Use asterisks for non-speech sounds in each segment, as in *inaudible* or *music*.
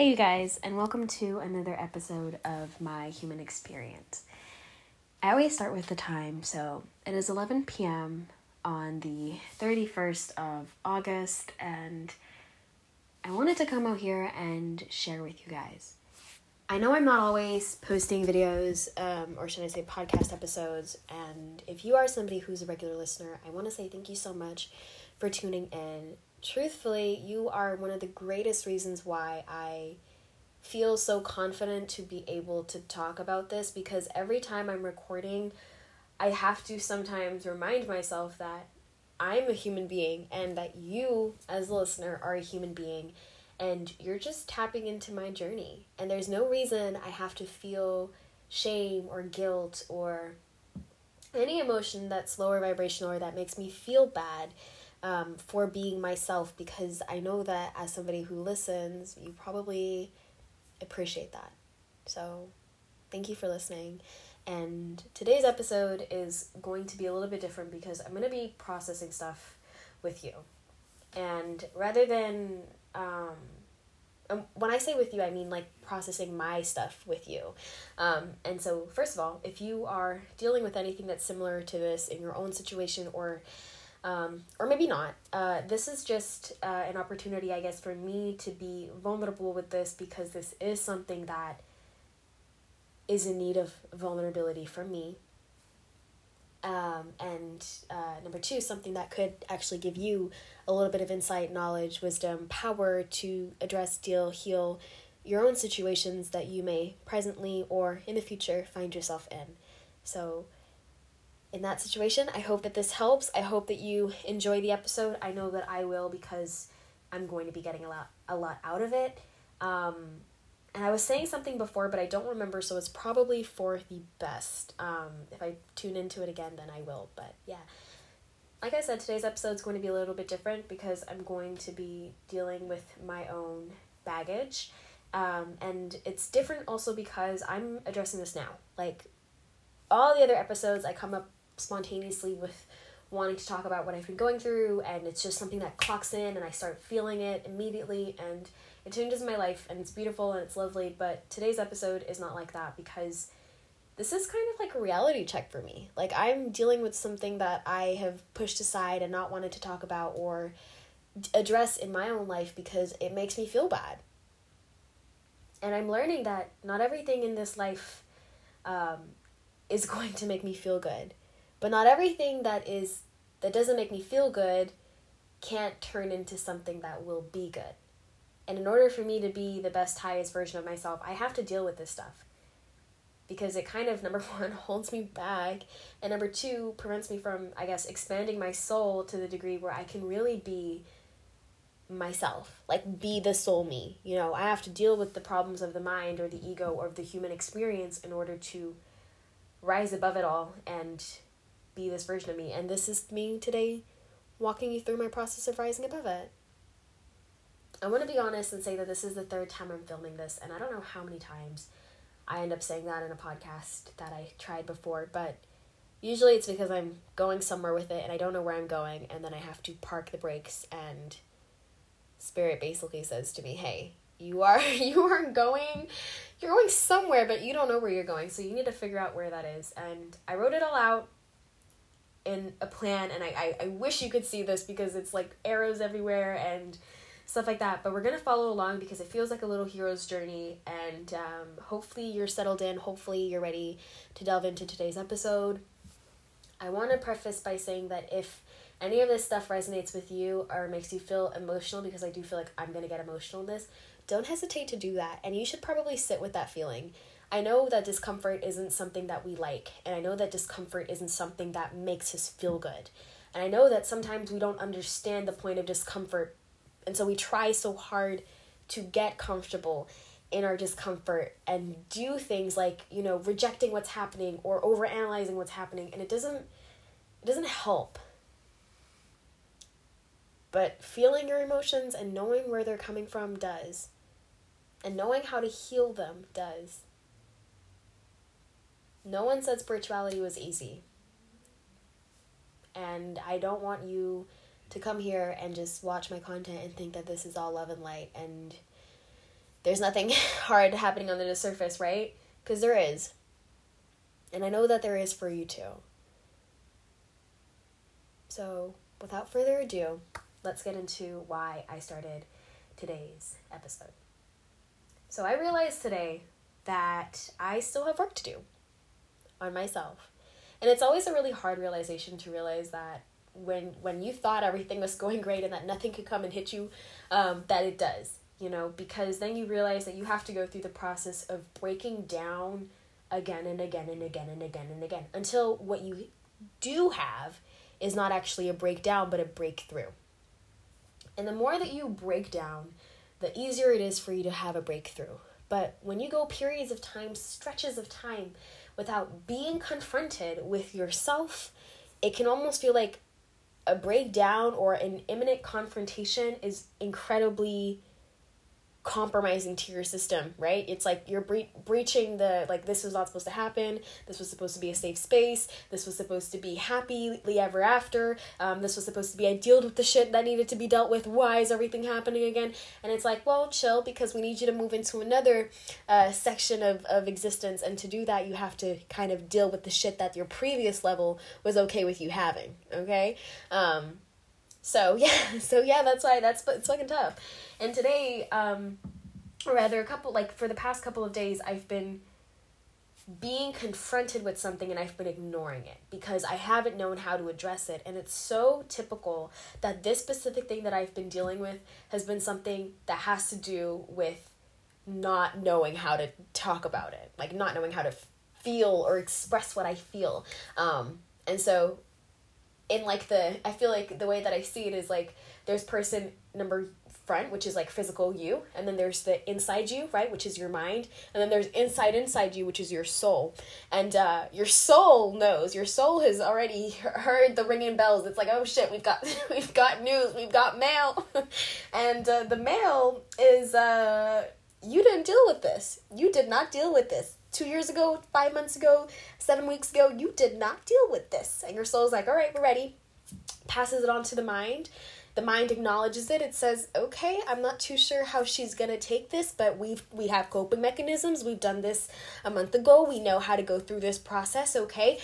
Hey, you guys, and welcome to another episode of My Human Experience. I always start with the time, so it is 11 p.m. on the 31st of August, and I wanted to come out here and share with you guys. I know I'm not always posting videos, um, or should I say podcast episodes, and if you are somebody who's a regular listener, I want to say thank you so much for tuning in truthfully, you are one of the greatest reasons why I feel so confident to be able to talk about this because every time I'm recording, I have to sometimes remind myself that I'm a human being and that you, as a listener, are a human being and you're just tapping into my journey. And there's no reason I have to feel shame or guilt or any emotion that's lower vibrational or that makes me feel bad um, for being myself because I know that as somebody who listens, you probably appreciate that. So, thank you for listening. And today's episode is going to be a little bit different because I'm going to be processing stuff with you. And rather than, um, um, when I say with you, I mean like processing my stuff with you. Um, and so, first of all, if you are dealing with anything that's similar to this in your own situation or um, or maybe not. Uh, this is just uh, an opportunity, I guess, for me to be vulnerable with this because this is something that is in need of vulnerability for me. Um, and uh, number two, something that could actually give you a little bit of insight, knowledge, wisdom, power to address, deal, heal your own situations that you may presently or in the future find yourself in. So, in that situation. I hope that this helps. I hope that you enjoy the episode. I know that I will because I'm going to be getting a lot a lot out of it. Um, and I was saying something before, but I don't remember, so it's probably for the best. Um, if I tune into it again, then I will. But yeah, like I said, today's episode is going to be a little bit different because I'm going to be dealing with my own baggage. Um, and it's different also because I'm addressing this now. Like all the other episodes, I come up spontaneously with wanting to talk about what I've been going through, and it's just something that clocks in, and I start feeling it immediately, and it changes my life, and it's beautiful and it's lovely. But today's episode is not like that because this is kind of like a reality check for me. Like, I'm dealing with something that I have pushed aside and not wanted to talk about or address in my own life because it makes me feel bad. And I'm learning that not everything in this life um, is *laughs* going to make me feel good but not everything that is that doesn't make me feel good can't turn into something that will be good. And in order for me to be the best, highest version of myself, I have to deal with this stuff. Because it kind of, *laughs* number one, holds me back, and number two, prevents me from, I guess, expanding my soul to the degree where I can really be myself. Like, be the soul me. You know, I have to deal with the problems of the mind or the ego or the human experience in order to rise above it all and be this version of me. And this is me today walking you through my process of rising above it. I want to be honest and say that this is the third time I'm filming this, and I don't know how many times I end up saying that in a podcast that I tried before, but usually it's because I'm going somewhere with it and I don't know where I'm going, and then I have to park the brakes, and Spirit basically says to me, Hey, you are *laughs* you are going you're going somewhere but you don't know where you're going so you need to figure out where that is and i wrote it all out in a plan and I, I, I wish you could see this because it's like arrows everywhere and stuff like that but we're gonna follow along because it feels like a little hero's journey and um, hopefully you're settled in hopefully you're ready to delve into today's episode. I want to preface by saying that if any of this stuff resonates with you or makes you feel emotional because i do feel like i'm gonna get emotional in this don't hesitate to do that and you should probably sit with that feeling I know that discomfort isn't something that we like, and I know that discomfort isn't something that makes us feel good. And I know that sometimes we don't understand the point of discomfort, and so we try so hard to get comfortable in our discomfort and do things like, you know, rejecting what's happening or overanalyzing what's happening, and it doesn't it doesn't help. But feeling your emotions and knowing where they're coming from does. And knowing how to heal them does. No one said spirituality was easy. And I don't want you to come here and just watch my content and think that this is all love and light and there's nothing *laughs* hard happening under the surface, right? Because there is. And I know that there is for you too. So, without further ado, let's get into why I started today's episode. So, I realized today that I still have work to do on myself. And it's always a really hard realization to realize that when when you thought everything was *laughs* going great and that nothing could come and hit you, um, that it does you know, because then you realize that you have to go through the process of breaking down again and again and again and again and again until what you do have is not actually a breakdown but a breakthrough. And the more that you break down, the easier it is for you to have a breakthrough. But when you go periods of time, stretches of time, without being confronted with yourself, it can almost feel like a breakdown or an imminent confrontation is incredibly compromising to your system, right? It's like you're bre- breaching the like this was not supposed to happen. This was supposed to be a safe space. This was supposed to be happily ever after. Um, this was supposed to be I dealt with the shit that needed to be dealt with. Why is everything happening again? And it's like, well, chill because we need you to move into another uh, section of of existence, and to do that, you have to kind of deal with the shit that your previous level was okay with you having. Okay. Um, so *laughs* yeah, so yeah, that's why that's but it's fucking tough. And today, um, or rather, a couple like for the past couple of days, I've been being confronted with something and I've been ignoring it because I haven't known how to address it. And it's so typical that this specific thing that I've been dealing with has been something that has to do with not knowing how to talk about it, like not knowing how to feel or express what I feel. Um, and so in like the I feel like the way that I see it is like there's person number front which is like physical you and then there's the inside you right which is your mind and then there's inside inside you which is your soul. And uh, your soul knows your soul has already heard the ringing bells. It's like oh shit we've got *laughs* we've got news we've got mail. *laughs* And uh, the mail is uh you didn't deal with this. You did not deal with this two years ago, five months ago, seven weeks ago, you did not deal with this. And your soul's like, all right, we're ready. Passes it on to the mind. The mind acknowledges it. It says, okay, I'm not too sure how she's gonna take this, but we've we have coping mechanisms. We've done this a month ago. We know how to go through this process, okay?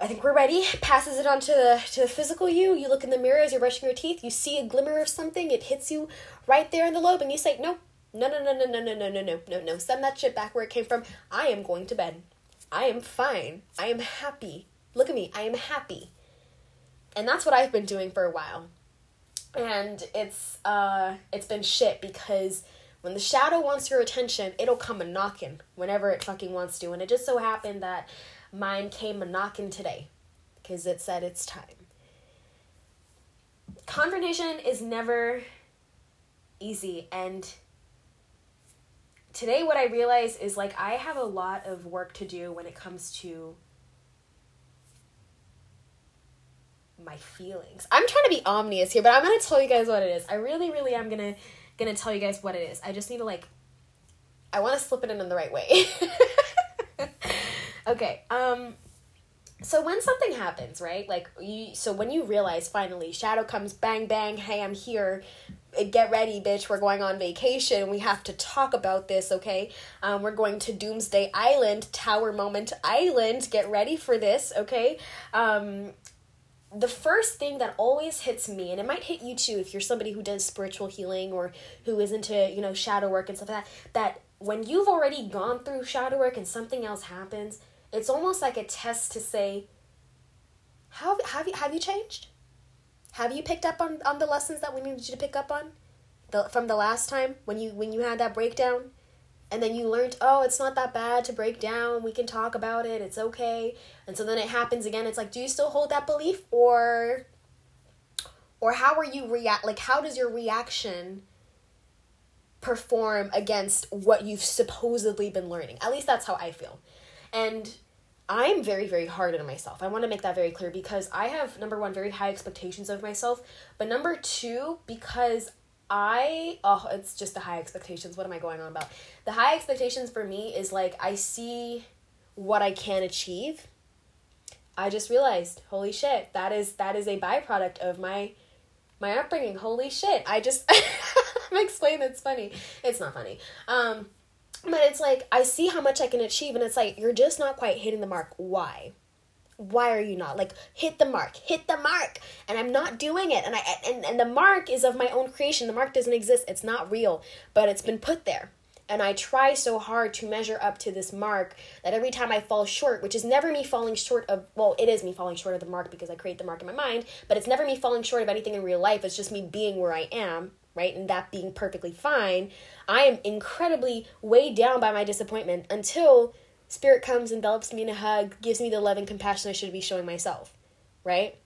I think we're ready. Passes it on to the to the physical you. You look in the mirror as you're brushing your teeth, you see a glimmer of something, it hits you right there in the lobe, and you say, No, no, no, no, no, no, no, no, no, no, no, no. Send that shit back where it came from. I am going to bed. I am fine. I am happy. Look at me. I am happy. And that's what I've been doing for a while. And it's uh it's been shit because when the shadow wants your attention, it'll come a knocking whenever it fucking wants to. And it just so happened that mine came a knocking today because it said it's time. Confrontation is never easy and today what I realize is like I have a lot of work to do when it comes to my feelings. I'm trying to be omnious here, but I'm gonna tell you guys what it is. I really, really am gonna gonna tell you guys what it is. I just need to like I wanna slip it in in the right way. *laughs* okay, um so when something happens, right? Like you so when you realize finally shadow comes bang bang, hey, I'm here get ready, bitch. We're going on vacation. We have to talk about this, okay? Um, we're going to Doomsday Island, Tower Moment Island. Get ready for this, okay? Um, the first thing that always hits me, and it might hit you too if you're somebody who does spiritual healing or who is into, you know, shadow work and stuff like that, that when you've already gone through shadow work and something else happens, it's almost like a test to say, have, have, you, have you changed? Have you picked up on, on the lessons that we needed you to pick up on? The, from the last time when you when you had that breakdown? And then you learned, oh, it's not that bad to break down. We can talk about it. It's okay. And so then it happens again. It's like, do you still hold that belief or or how are you react like how does your reaction perform against what you've supposedly been learning? At least that's how I feel. And I'm very, very hard on myself. I want to make that very clear because I have, number one, very high expectations of myself. But number two, because I, oh, it's just the high expectations. What am I going on about? The high expectations for me is like I see what I can achieve. I just realized, holy shit, that is that is a byproduct of my my upbringing. Holy shit. I just *laughs* I'm explaining it's funny. It's not funny. Um, but it's like I see how much I can achieve, and it's like you're just not quite hitting the mark. Why? Why are you not like hit the mark? Hit the mark, and I'm not doing it. And I and and the mark is of my own creation. The mark doesn't exist. It's not real, but it's been put there. And I try so hard to measure up to this mark that every time I fall short, which is never me falling short of, well, it is me falling short of the mark because I create the mark in my mind, but it's never me falling short of anything in real life. It's just me being where I am, right? And that being perfectly fine. I am incredibly weighed down by my disappointment until Spirit comes, envelops me in a hug, gives me the love and compassion I should be showing myself, right?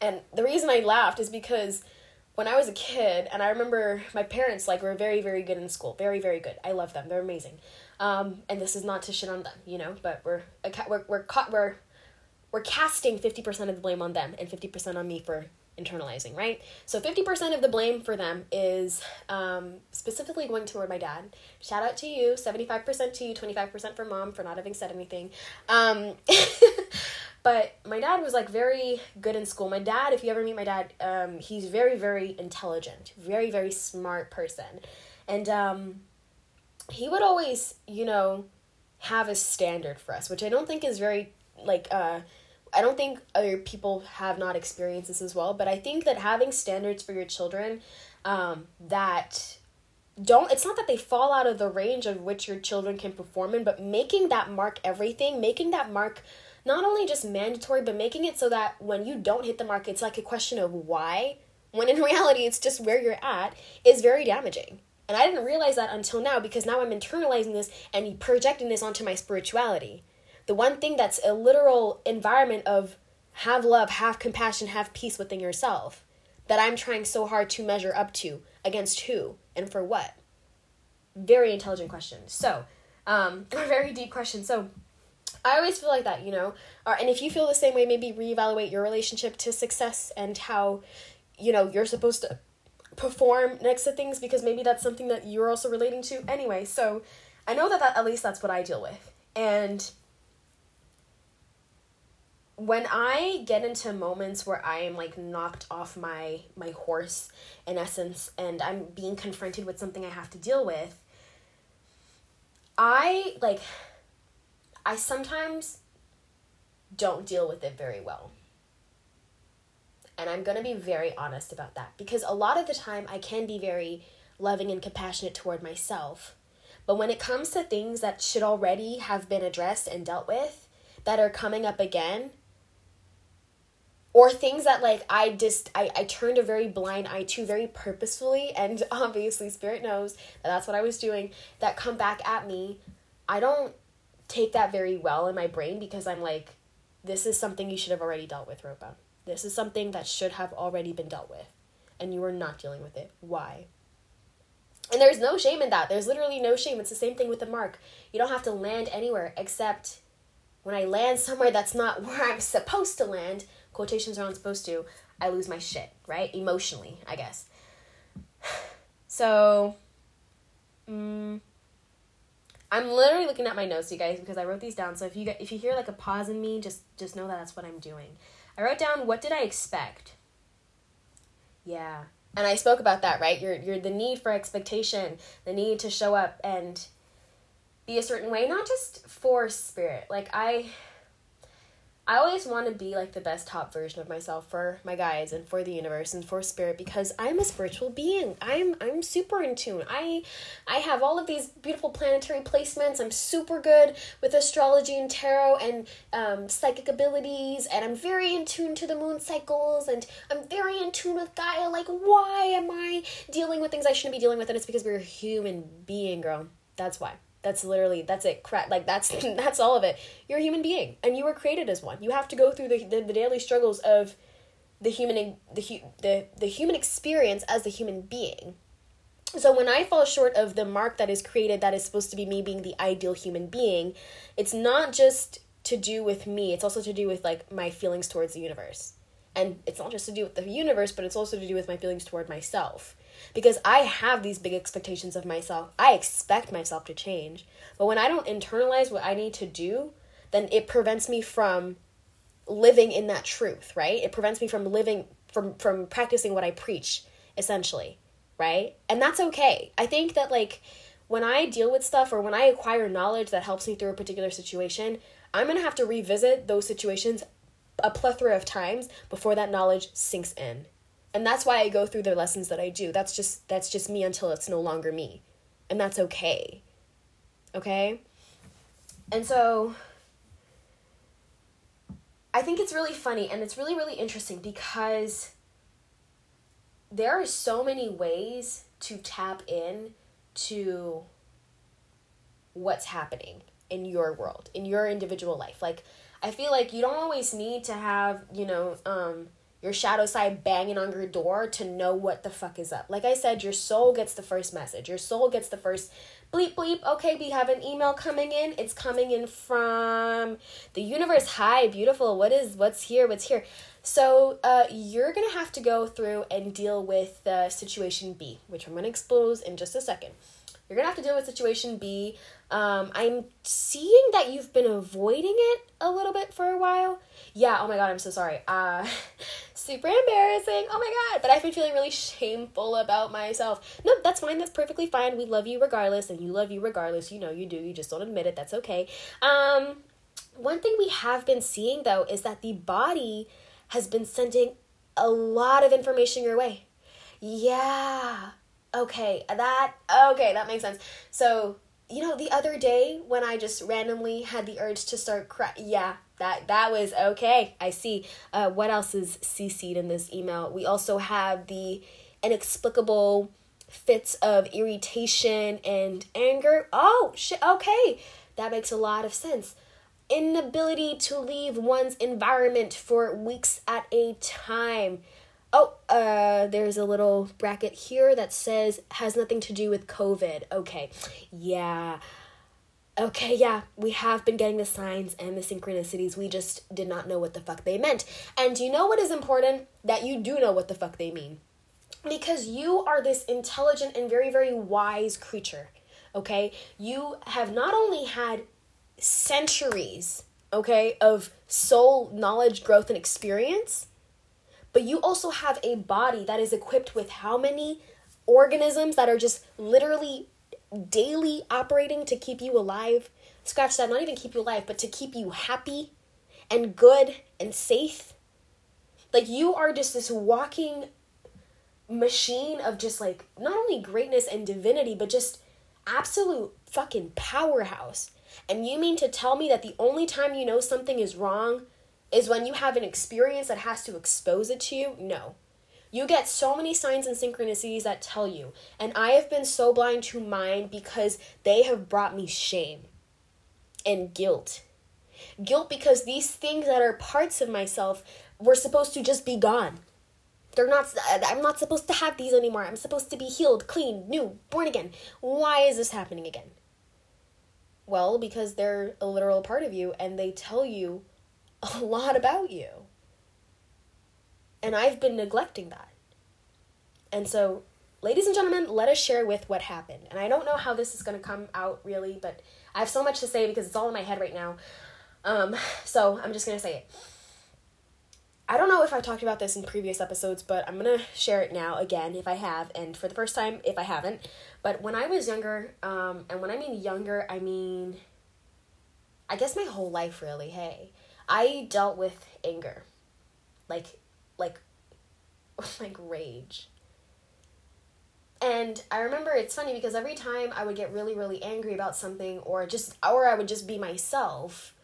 And the reason I laughed is because when I was a kid, and I remember my parents like were very, very good in school, very, very good. I love them; they're amazing. Um, and this is not to shit on them, you know, but we're we're we're caught we're we're casting fifty percent of the blame on them and fifty percent on me for internalizing, right? So 50% of the blame for them is um, specifically going toward my dad. Shout out to you, 75% to you, 25% for mom for not having said anything. Um, *laughs* but my dad was like very good in school. My dad, if you ever meet my dad, um, he's very, very intelligent, very, very smart person. And um, he would always, you know, have a standard for us, which I don't think is very, like, uh, I don't think other people have not experienced this as well, but I think that having standards for your children um, that don't it's not that they fall out of the range of which your children can perform in, but making that mark everything, making that mark not only just mandatory, but making it so that when you don't hit the mark, it's like a question of why, when in *laughs* reality it's just where you're at, is very damaging. And I didn't realize that until now because now I'm internalizing this and projecting this onto my spirituality the one thing that's a literal environment of have love, have compassion, have peace within yourself that I'm trying so hard to measure up to against who and for what? Very intelligent question. So, um, *laughs* a very deep question. So, I always feel like that, you know. Or, and if you feel the same way, maybe reevaluate your relationship to success and how, you know, you're supposed to perform next to things because maybe that's something that you're also relating to. Anyway, so I know that, that at least that's what I deal with. And when I get into moments where I am like knocked off my my horse in essence and I'm being confronted with something I have to deal with, I like I sometimes don't deal with it very well. And I'm going to be very honest about that because a lot of the time I can be very loving and compassionate toward myself. But when it comes to things that should already have been addressed and dealt with that are coming up again, or things that like i just I, I turned a very blind eye to very purposefully and *laughs* obviously spirit knows that that's what i was doing that come back at me. I don't take that very well in my brain because i'm like this is something you should have already dealt with ropa. This is something that should have already been dealt with and you are not dealing with it. Why? And there's no shame in that. There's literally no shame. It's the same thing with the mark. You don't have to land anywhere except when i land somewhere that's not *laughs* where i'm supposed to land quotations aren't supposed to, I lose my shit, right? Emotionally, I guess. *sighs* So, um, I'm literally looking at my notes, you guys, because I wrote these down. So if you get, if you hear like a pause in me, just just know that that's what I'm doing. I wrote down what did I expect. Yeah, and I spoke about that, right? You're the need for expectation, the need to show up and be a certain way, not just for spirit. Like I I always want to be like the best top version of myself for my guys and for the universe and for spirit because I'm a spiritual being. I'm I'm super in tune. I I have all of these beautiful planetary placements. I'm super good with astrology and tarot and um, psychic abilities, and I'm very in tune to the moon cycles, and I'm very in tune with Gaia. Like, why am I dealing with things I shouldn't be dealing with? And it's because we're a human being, girl. That's why. That's literally that's it. Crap. Like that's *laughs* that's all of it. You're a human being, and you were created as one. You have to go through the the, the daily struggles of the human the the the human experience as a human being. So when I fall short of the mark that is created, that is supposed to be me being the ideal human being, it's not just to do with me. It's also to do with like my feelings towards the universe, and it's not just to do with the universe, but it's also to do with my feelings toward myself because I have these big expectations of myself. I expect myself to change. But when I don't internalize what I need to do, then it prevents me from living in that truth, right? It prevents me from living from from practicing what I preach, essentially. right? And that's okay. I think that like when I deal with stuff or when I acquire knowledge that helps me through a particular situation, I'm going to have to revisit those situations a plethora of times before that knowledge sinks in. And that's why I go through the lessons that I do. That's just that's just me until it's no longer me. And that's okay. Okay? And so I think it's really funny and it's really really interesting because there are so many ways to tap in to what's happening in your world, in your individual life. Like, I feel like you don't always need to have, you know, um, your shadow side banging on your door to know what the fuck is up. Like I said, your soul gets the first message. Your soul gets the first bleep bleep. Okay, we have an email coming in. It's coming in from the universe. Hi, beautiful. What is what's here? What's here? So uh, you're gonna have to go through and deal with the situation B, which I'm gonna expose in just a second. You're gonna have to deal with situation B. Um, I'm seeing that you've been avoiding it a little bit for a while. Yeah, oh my god, I'm so sorry. Uh, *laughs* super embarrassing. Oh my god, but I've been feeling really shameful about myself. No, that's fine. That's perfectly fine. We love you regardless, and you love you regardless. You know you do. You just don't admit it. That's okay. Um, one thing we have been seeing though is that the body has been sending a lot of information your way. Yeah. Okay, that okay, that makes sense. So, you know, the other day when I just randomly had the urge to start cry, yeah, that that was okay. I see. Uh, what else is cc'd in this email? We also have the inexplicable fits of irritation and anger. Oh shit. Okay, that makes a lot of sense inability to leave one's environment for weeks at a time. Oh, uh, there's a little bracket here that says has nothing to do with COVID. Okay, yeah. Okay, yeah, we have been getting the signs and the synchronicities. We just did not know what the fuck they meant. And you know what is important? That you do know what the fuck they mean. Because you are this intelligent and very, very wise creature. Okay? You have not only had centuries, okay, of soul knowledge, growth, and experience. But you also have a body that is equipped with how many organisms that are just literally daily operating to keep you alive? Scratch that, not even keep you alive, but to keep you happy and good and safe. Like you are just this walking machine of just like not only greatness and divinity, but just absolute fucking powerhouse. And you mean to tell me that the only time you know something is wrong is when you have an experience that has to expose it to you? No. You get so many signs and synchronicities that tell you. And I have been so blind to mine because they have brought me shame and guilt. Guilt because these things that are parts of myself were supposed to just be gone. They're not uh, I'm not supposed to have these anymore. I'm supposed to be healed, clean, new, born again. Why is this happening again? Well, because they're a literal part of you and they tell you a lot about you. And I've been neglecting that. And so, ladies and gentlemen, let us share with what happened. And I don't know how this is going to come out really, but I have so much to say because it's all in my head right now. Um, so, I'm just going to say it. I don't know if I talked about this in previous episodes, but I'm gonna share it now again if I have, and for the first time if I haven't. But when I was younger, um, and when I mean younger, I mean, I guess my whole life really. Hey, I dealt with anger, like, like, *laughs* like rage. And I remember it's funny because every time I would get really, really angry about something, or just, or I would just be myself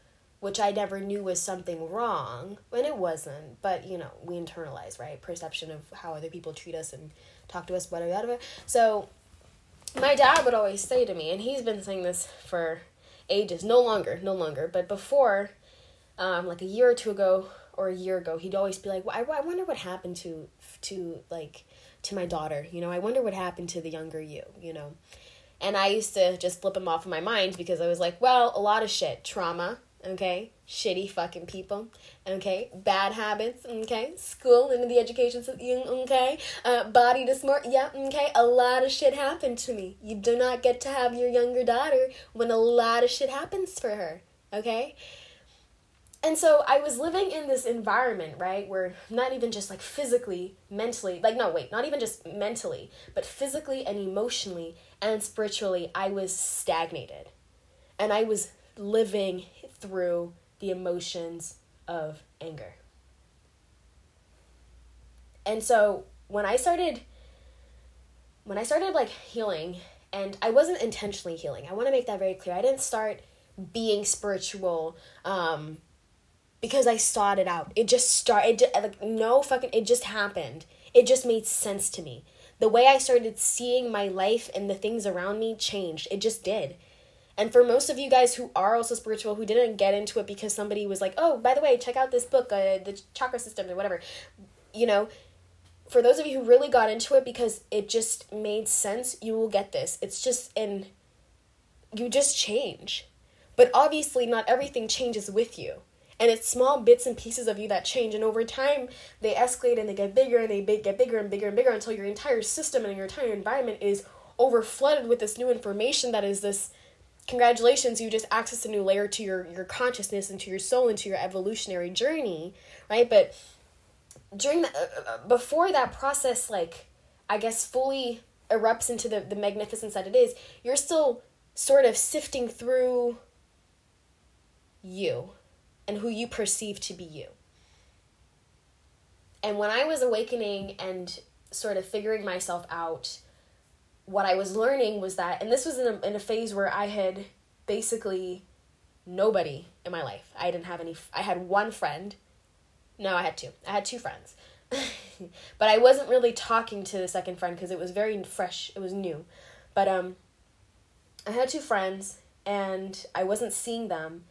which I never knew was something wrong, when it wasn't. But you know, we internalize, right? Perception of how other people treat us and talk to us, whatever, whatever. So, my dad would always say to me, and he's been saying this for ages, no longer, no longer, but before, um, like a year or two ago or a year ago, he'd always be like, well, I, I wonder what happened to, to like, to my daughter, you know, I wonder what happened to the younger you, you know. And I used to just flip him off in my mind because I was like, well, a lot of shit, trauma, okay? Shitty fucking people, okay? Bad habits, okay? School into the education system, okay? Uh, body dysmorphia, yeah, okay? A lot of shit happened to me. You do not get to have your younger daughter when a lot of shit happens for her, okay? And so I was living in this environment, right, where not even just like physically, mentally, like, no, wait, not even just mentally, but physically and emotionally and spiritually, I was stagnated. And I was living through the emotions of anger. And so when I started, when I started like healing, and I wasn't intentionally healing, I want to make that very clear. I didn't start being spiritual um, because I sought it out. It just started. It, like no fucking. It just happened. It just made sense to me. The way I started seeing my life and the things around me changed. It just did. And for most of you guys who are also spiritual, who didn't get into it because somebody was like, "Oh, by the way, check out this book, uh, the chakra system, or whatever," you know. For those of you who really got into it because it just made sense, you will get this. It's just in. You just change, but obviously, not everything changes with you and it's small bits and pieces of you that change. And over time they escalate and they get bigger and they get bigger and bigger and bigger until your entire system and your entire environment is over flooded with this new information that is this congratulations you just access a new layer to your your consciousness and to your soul and to your evolutionary journey right? But during the uh, uh before that process like i guess fully erupts into the the magnificence that it is you're still sort of sifting through you and who you perceive to be you. And when I was awakening and sort of figuring myself out, what I was learning was that, and this was in a, in a phase where I had basically nobody in my life. I didn't have any, I had one friend. No, I had two. I had two friends. *laughs* but I wasn't really talking to the second friend because it was very fresh, it was new. But um, I had two friends and I wasn't seeing them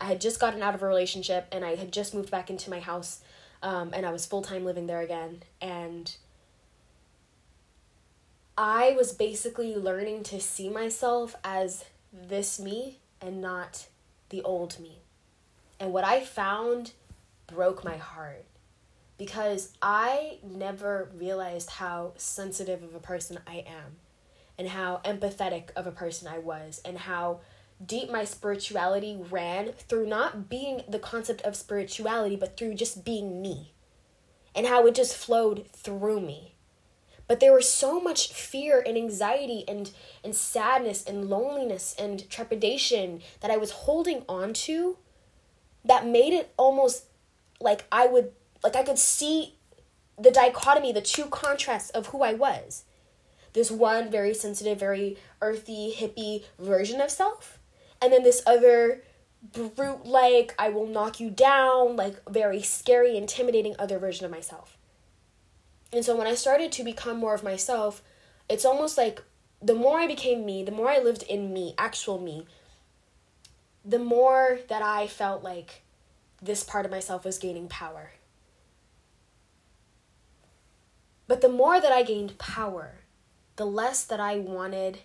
I had just gotten out of a relationship and I had just moved back into my house um, and I was full time living there again. And I was basically learning to see myself as this me and not the old me. And what I found broke my heart because I never realized how sensitive of a person I am and how empathetic of a person I was and how deep my spirituality ran through not being the concept of spirituality, but through just being me and how it just flowed through me. But there was so much fear and anxiety and, and sadness and loneliness and trepidation that I was holding on to that made it almost like I would, like I could see the dichotomy, the two contrasts of who I was. This one very sensitive, very earthy, hippie version of self and then this other brute like I will knock you down, like very scary, intimidating other version of myself. And so when I started to become more of myself, it's almost like the more I became me, the more I lived in me, actual me, the more that I felt like this part of myself was gaining power. But the more that I gained power, the less that I wanted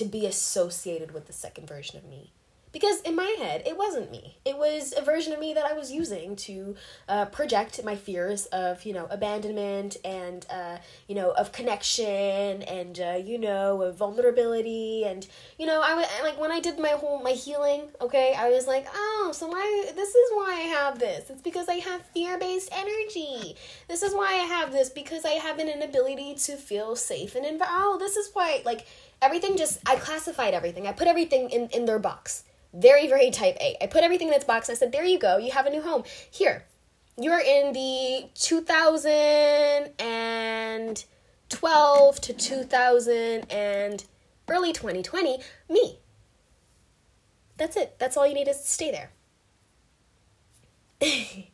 to be associated with the second version of me. Because in my head, it wasn't me. It was a version of me that I was using to uh, project my fears of, you know, abandonment and, uh, you know, of connection and, uh, you know, of vulnerability. And, you know, I was like, when I did my whole, my healing, okay, I was like, oh, so why, this is why I have this. It's because I have fear based energy. This is why I have this because I have an inability to feel safe and, inv- oh, this is why, like, everything just I classified everything. I put everything in in their box. Very very type A. I put everything in its box. I said, "There you go. You have a new home. Here. You're in the 2012 to 2000 and early 2020 me. That's it. That's all you need is to stay there." *laughs*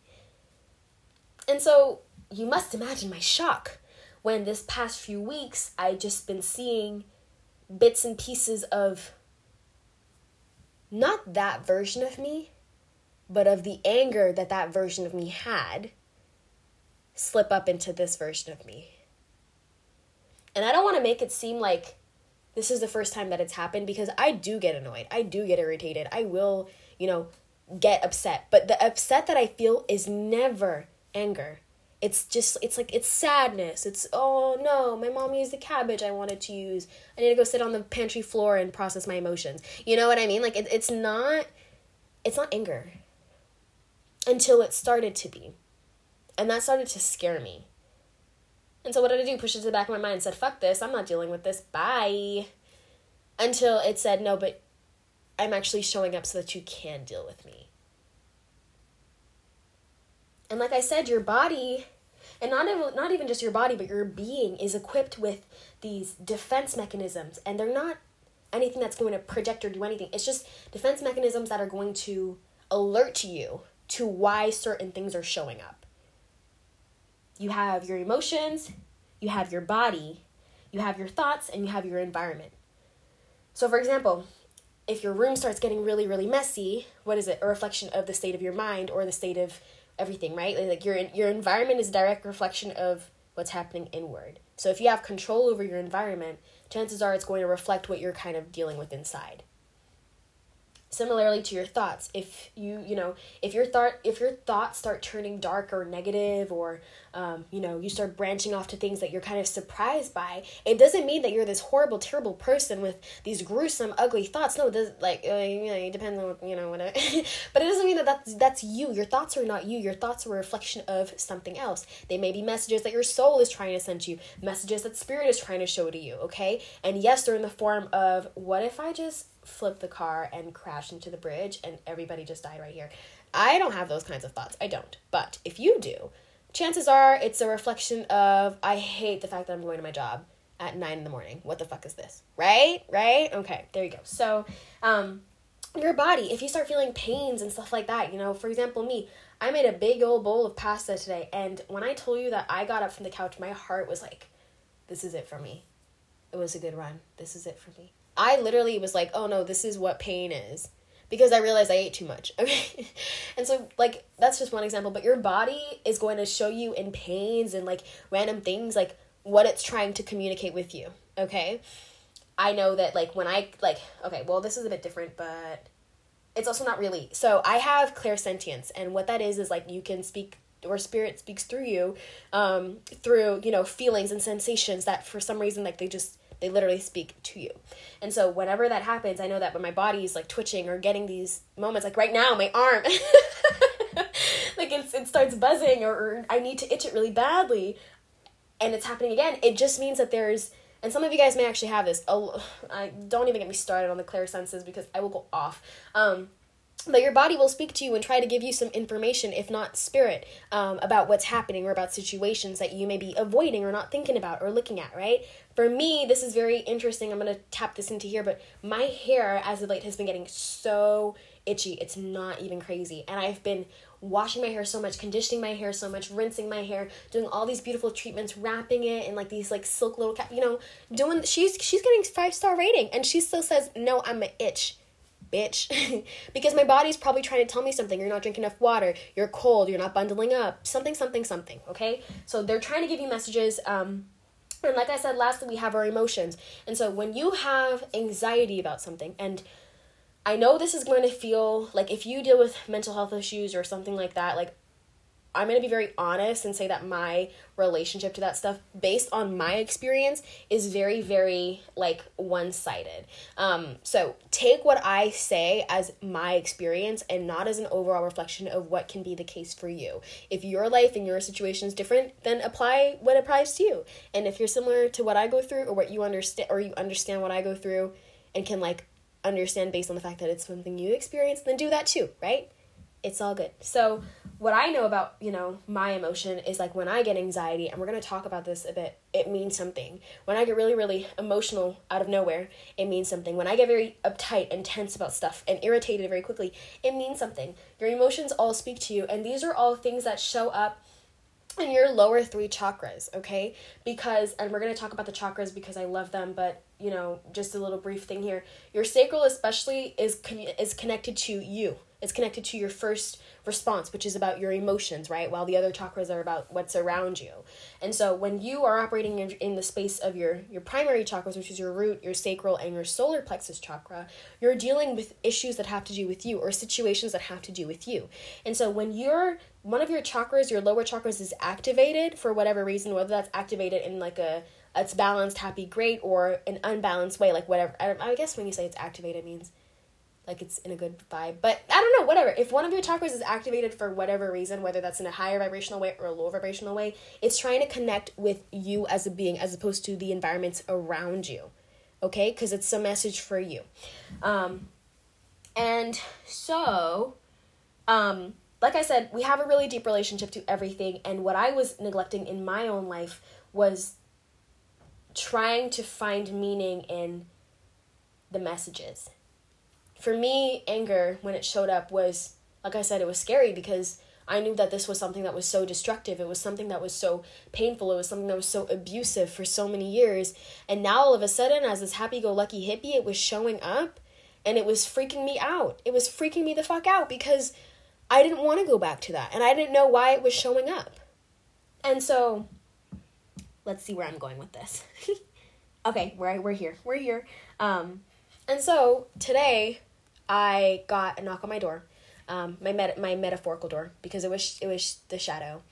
and so you must imagine my shock when this past few weeks I just been seeing bits and pieces of not that version of me, but of the anger that that version of me had slip up into this version of me. And I don't want to make it seem like this is the first time that it's happened because I do get annoyed. I do get irritated. I will, you know, get upset. But the upset that I feel is never anger it's just it's like it's sadness it's oh no my mom used the cabbage i wanted to use i need to go sit on the pantry floor and process my emotions you know what i mean like it, it's not it's not anger until it started to be. And that started to scare me. And so what did I do? Push it to the back of my mind and said, fuck this, I'm not dealing with this. Bye. Until it said, no, but I'm actually showing up so that you can deal with me. And like I said, your body, and not even, not even just your body, but your being is equipped with these defense mechanisms. And they're not anything that's going to project or do anything. It's just defense mechanisms that are going to alert you to why certain things are showing up. You have your emotions, you have your body, you have your thoughts, and you have your environment. So, for example, if your room starts getting really, really messy, what is it? A reflection of the state of your mind or the state of everything, right? Like your your environment is a direct reflection of what's happening inward. So if you have control over your environment, chances are it's going to reflect what you're kind of dealing with inside similarly to your thoughts if you you know if your thought if your thoughts start turning dark or negative or um, you know you start branching off to things that you're kind of surprised by it doesn't mean that you're this horrible terrible person with these gruesome ugly thoughts. No it does like uh, you know it depends on you know whatever. *laughs* But it doesn't mean that that's that's you. Your thoughts are not you. Your thoughts are a reflection of something else. They may be messages that your soul is trying to send you messages that spirit is trying to show to you okay? And yes they're in the form of what if i just flip the car and crash into the bridge and everybody just died right here. I don't have those kinds of thoughts. I don't. But if you do, chances are it's a reflection of I hate the fact that I'm going to my job at nine in the morning. What the fuck is this? Right? Right? Okay, there you go. So, um, your body, if you start feeling pains and stuff like that, you know, for example, me, I made a big old bowl of pasta today, and when I told you that I got up from the couch, my heart was like, this is it for me. It was a good run. This is it for me. I literally was like, oh no, this is what pain is. Because I realized I ate too much. *laughs* Okay. and so, like, that's just one example. But your body is going to show you in pains and, like, random things, like, what it's trying to communicate with you. Okay. I know that, like, when I, like, okay, well, this is a bit different, but it's also not really. So I have clairsentience. And what that is, is, like, you can speak or spirit speaks through you um, through, you know, feelings and sensations that for some reason, like, they just they literally speak to you. And so whenever that happens, I know that when my body is like twitching or getting these moments, like right now, my arm, *laughs* like it's, it starts buzzing or, or I need to itch it really badly and it's happening again, it just means that there's, and some of you guys may actually have this. Oh, I don't even get me started on the clear senses because I will go off. Um, but your body will speak to you and try to give you some information, if not spirit, um, about what's happening or about situations that you may be avoiding or not thinking about or looking at, right? For me, this is very interesting. I'm to tap this into here, but my hair as of late has been getting so itchy. It's not even crazy. And I've been washing my hair so much, conditioning my hair so much, rinsing my hair, doing all these beautiful treatments, wrapping it in like these like silk little cap, you know, doing she's she's getting five star rating and she still says, "No, I'm an itch." bitch. *laughs* because my body's probably trying to tell me something. You're not drinking enough water. You're cold. You're not bundling up. Something, something, something. Okay? So they're trying to give you messages. Um, and like I said, lastly, we have our emotions. And so when you have anxiety about something, and I know this is going to feel like if you deal with mental health issues or something like that, like I'm going to be very honest and say that my relationship to that stuff, based on my experience, is very, very like one sided. Um, so take what I say as my experience and not as an overall reflection of what can be the case for you. If your life and your situation is different, then apply what applies to you. And if you're similar to what I go through or what you understand, or you understand what I go through and can like understand based on the fact that it's something you experience, then do that too, right? It's all good. So, what I know about, you know, my emotion is like when I get anxiety, and we're going to talk about this a bit, it means something. When I get really, really emotional out of nowhere, it means something. When I get very uptight and tense about stuff and irritated very quickly, it means something. Your emotions all speak to you, and these are all things that show up in your lower three chakras, okay? Because, and we're going to talk about the chakras because I love them, but you know, just a little brief thing here. Your sacral, especially, is con- is connected to you. It's connected to your first response, which is about your emotions, right? While the other chakras are about what's around you. And so when you are operating in, in the space of your, your primary chakras, which is your root, your sacral, and your solar plexus chakra, you're dealing with issues that have to do with you or situations that have to do with you. And so when you're one of your chakras, your lower chakras is activated for whatever reason, whether that's activated in like a it's balanced, happy, great, or an unbalanced way, like whatever. I, I guess when you say it's activated means like it's in a good vibe. But I don't know, whatever. If one of your chakras is activated for whatever reason, whether that's in a higher vibrational way or a lower vibrational way, it's trying to connect with you as a being as opposed to the environments around you. Okay? Because it's a message for you. Um, and so, um, like I said, we have a really deep relationship to everything. And what I was neglecting in my own life was trying to find meaning in the messages for me, anger, when it showed up, was, like I said, it was scary because I knew that this was something that was so destructive. It was something that was so painful. It was something that was so abusive for so many years. And now all of a sudden, as this happy go lucky hippie, it was showing up and it was freaking me out. It was freaking me the fuck out because I didn't want to go back to that. And I didn't know why it was showing up. And so, let's see where I'm going with this. *laughs* okay, we're, we're here. We're here. Um, and so today, I got a knock on my door, um, my met- my metaphorical door because it was it was the shadow,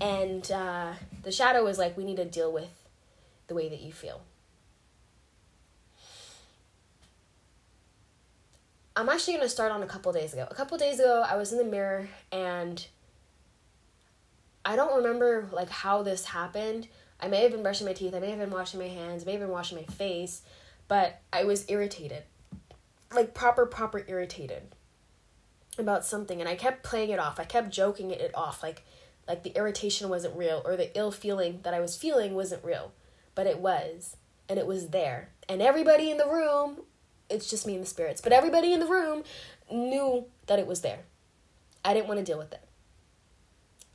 and uh, the shadow was like, we need to deal with the way that you feel. I'm actually gonna start on a couple days ago. A couple days ago, I was in the mirror and I don't remember like how this happened. I may have been brushing my teeth. I may have been washing my hands. I may have been washing my face, but I was irritated like proper proper irritated about something and I kept playing it off. I kept joking it off like like the irritation wasn't real or the ill feeling that I was feeling wasn't real, but it was and it was there. And everybody in the room, it's just me and the spirits, but everybody in the room knew that it was there. I didn't want to deal with it.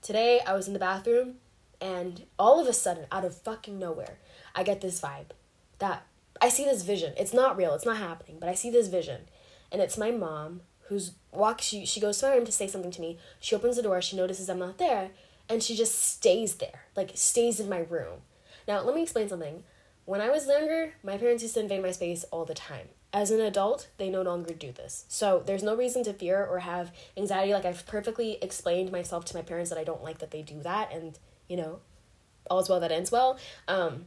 Today I was in the bathroom and all of a sudden out of fucking nowhere, I get this vibe that I see this vision. It's not real. It's not happening, but I see this vision. And it's my mom who's walk she she goes to my room to say something to me. She opens the door, she notices I'm not there, and she just stays there. Like stays in my room. Now, let me explain something. When I was younger, my parents used to invade my space all the time. As an adult, they no longer do this. So there's no reason to fear or have anxiety. Like I've perfectly explained myself to my parents that I don't like that they do that and, you know, all's well that ends well. Um,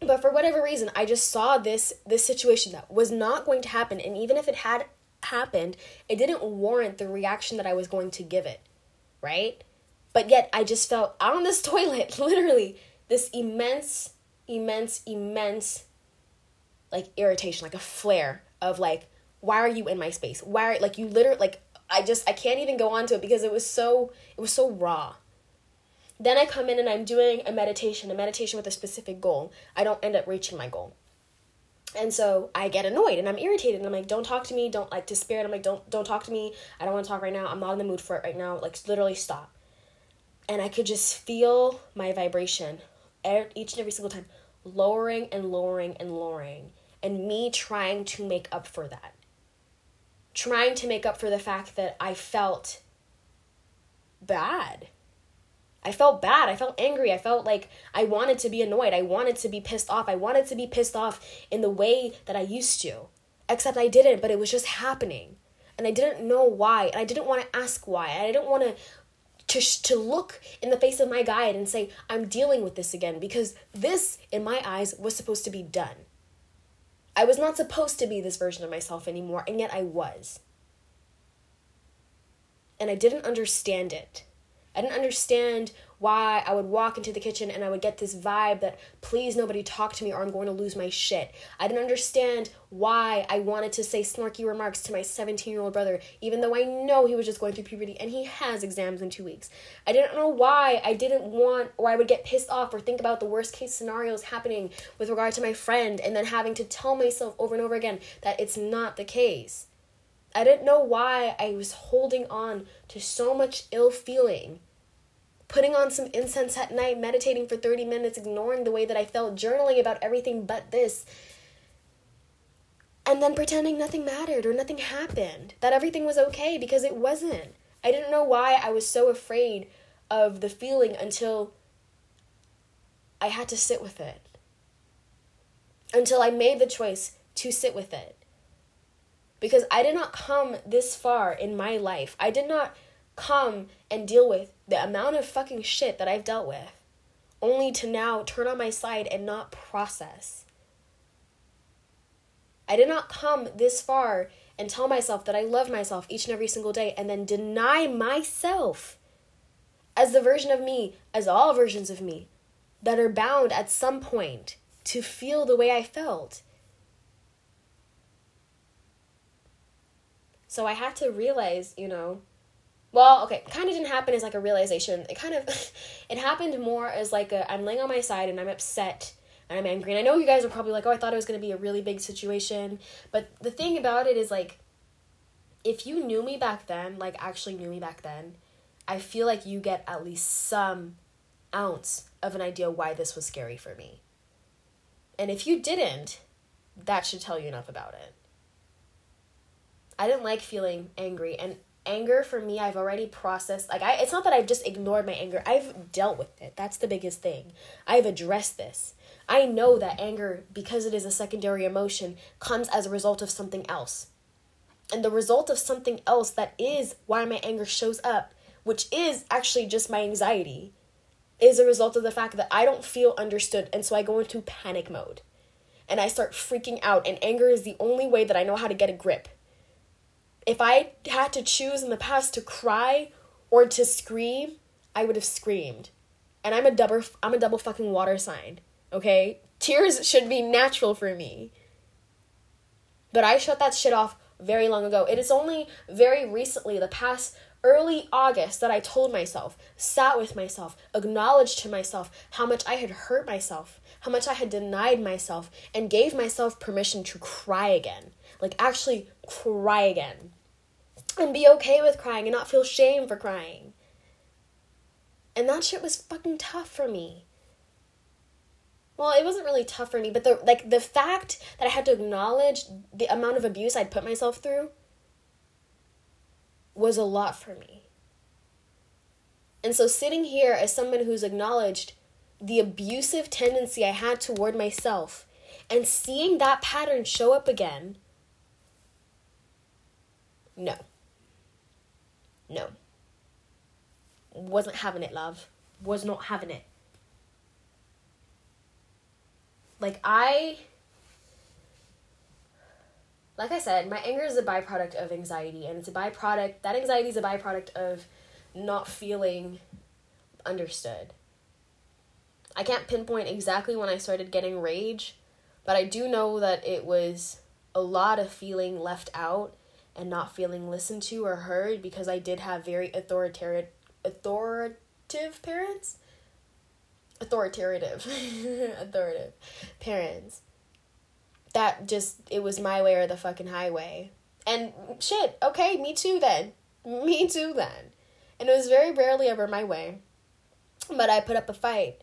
but for whatever reason i just saw this this situation that was not going to happen. And even if it had happened it didn't warrant the reaction that i was going to give it right? But yet i just felt on this *laughs* toilet literally this immense immense immense like irritation like a flare of like why are you in my space? Why are like you literally like i just i can't even go on to it because it was so it was so raw then I come in and I'm doing a meditation, a meditation with a specific goal. I don't end up reaching my goal. And so I get annoyed and I'm irritated and I'm like, don't talk to me, don't like to spirit. I'm like, don't don't talk to me. I don't want to talk right now. I'm not in the mood for it right now. Like literally stop. And I could just feel my vibration each and every single time lowering and lowering and lowering and me trying to make up for that. Trying to make up for the fact that I felt bad I felt bad. I felt angry. I felt like I wanted to be annoyed. I wanted to be pissed off. I wanted to be pissed off in the way that I used to. Except I didn't, but it was just happening. And I didn't know why. And I didn't want to ask why. I didn't want to to to look in the face of my guide and say I'm dealing with this again because this in my eyes was supposed to be done. I was not supposed to be this version of myself anymore, and yet I was. And I didn't understand it. I didn't understand why I would walk into the kitchen and I would get this vibe that please nobody talk to me or I'm going to lose my shit. I didn't understand why I wanted to say snarky remarks to my 17 year old brother, even though I know he was just going through puberty and he has exams in two weeks. I didn't know why I didn't want or I would get pissed off or think about the worst case scenarios happening with regard to my friend and then having to tell myself over and over again that it's not the case. I didn't know why I was holding on to so much ill feeling. Putting on some incense at night, meditating for 30 minutes, ignoring the way that I felt, journaling about everything but this. And then pretending nothing mattered or nothing happened, that everything was okay because it wasn't. I didn't know why I was so afraid of the feeling until I had to sit with it. Until I made the choice to sit with it because I did not come this far in my life. I did not come and deal with the amount of fucking shit that I've dealt with only to now turn on my side and not process. I did not come this far and tell myself that I love myself each and every single day and then deny myself as the version of me, as all versions of me, that are bound at some point to feel the way I felt. So I had to realize, you know, well, okay, kind of didn't happen as like a realization. It kind of *laughs* it happened more as like a I'm laying on my side and I'm upset and I'm angry. And I know you guys are probably like, "Oh, I thought it was to be a really big situation." But the thing about it is like if you knew me back then, like actually knew me back then, I feel like you get at least some ounce of an idea why this was scary for me. And if you didn't, that should tell you enough about it. I didn't like feeling angry and anger for me I've already processed like I it's not that I've just ignored my anger. I've dealt with it. That's the biggest thing. I've addressed this. I know that anger because it is a secondary emotion comes as a result of something else. And the result of something else that is why my anger shows up, which is actually just my anxiety, is a result of the fact that I don't feel understood and so I go into panic mode. And I start freaking out and anger is the only way that I know how to get a grip if I had to choose in the past to cry or to scream, I would have screamed. And I'm a double I'm a double fucking water sign, okay? Tears should be natural for me. But I shut that shit off very long ago. It is only very recently, the past early August, that I told myself, sat with myself, acknowledged to myself how much I had hurt myself, how much I had denied myself, and gave myself permission to cry again. Like, actually cry again. And be okay with crying and not feel shame for crying. And that shit was fucking tough for me. Well, it wasn't really tough for me, but the like the fact that I had to acknowledge the amount of abuse I'd put myself through was a lot for me. And so sitting here as someone who's acknowledged the abusive tendency I had toward myself and seeing that pattern show up again no. No. Wasn't having it, love. Was not having it. Like, I. Like I said, my anger is a byproduct of anxiety, and it's a byproduct. That anxiety is a byproduct of not feeling understood. I can't pinpoint exactly when I started getting rage, but I do know that it was a lot of feeling left out and not feeling listened to or heard because I did have very authoritative authoritative parents? Authoritative. *laughs* Authoritative parents. That just it was my way or the fucking highway. And shit okay me too then. *laughs* Me too then. And it was very rarely ever my way. But i put up a fight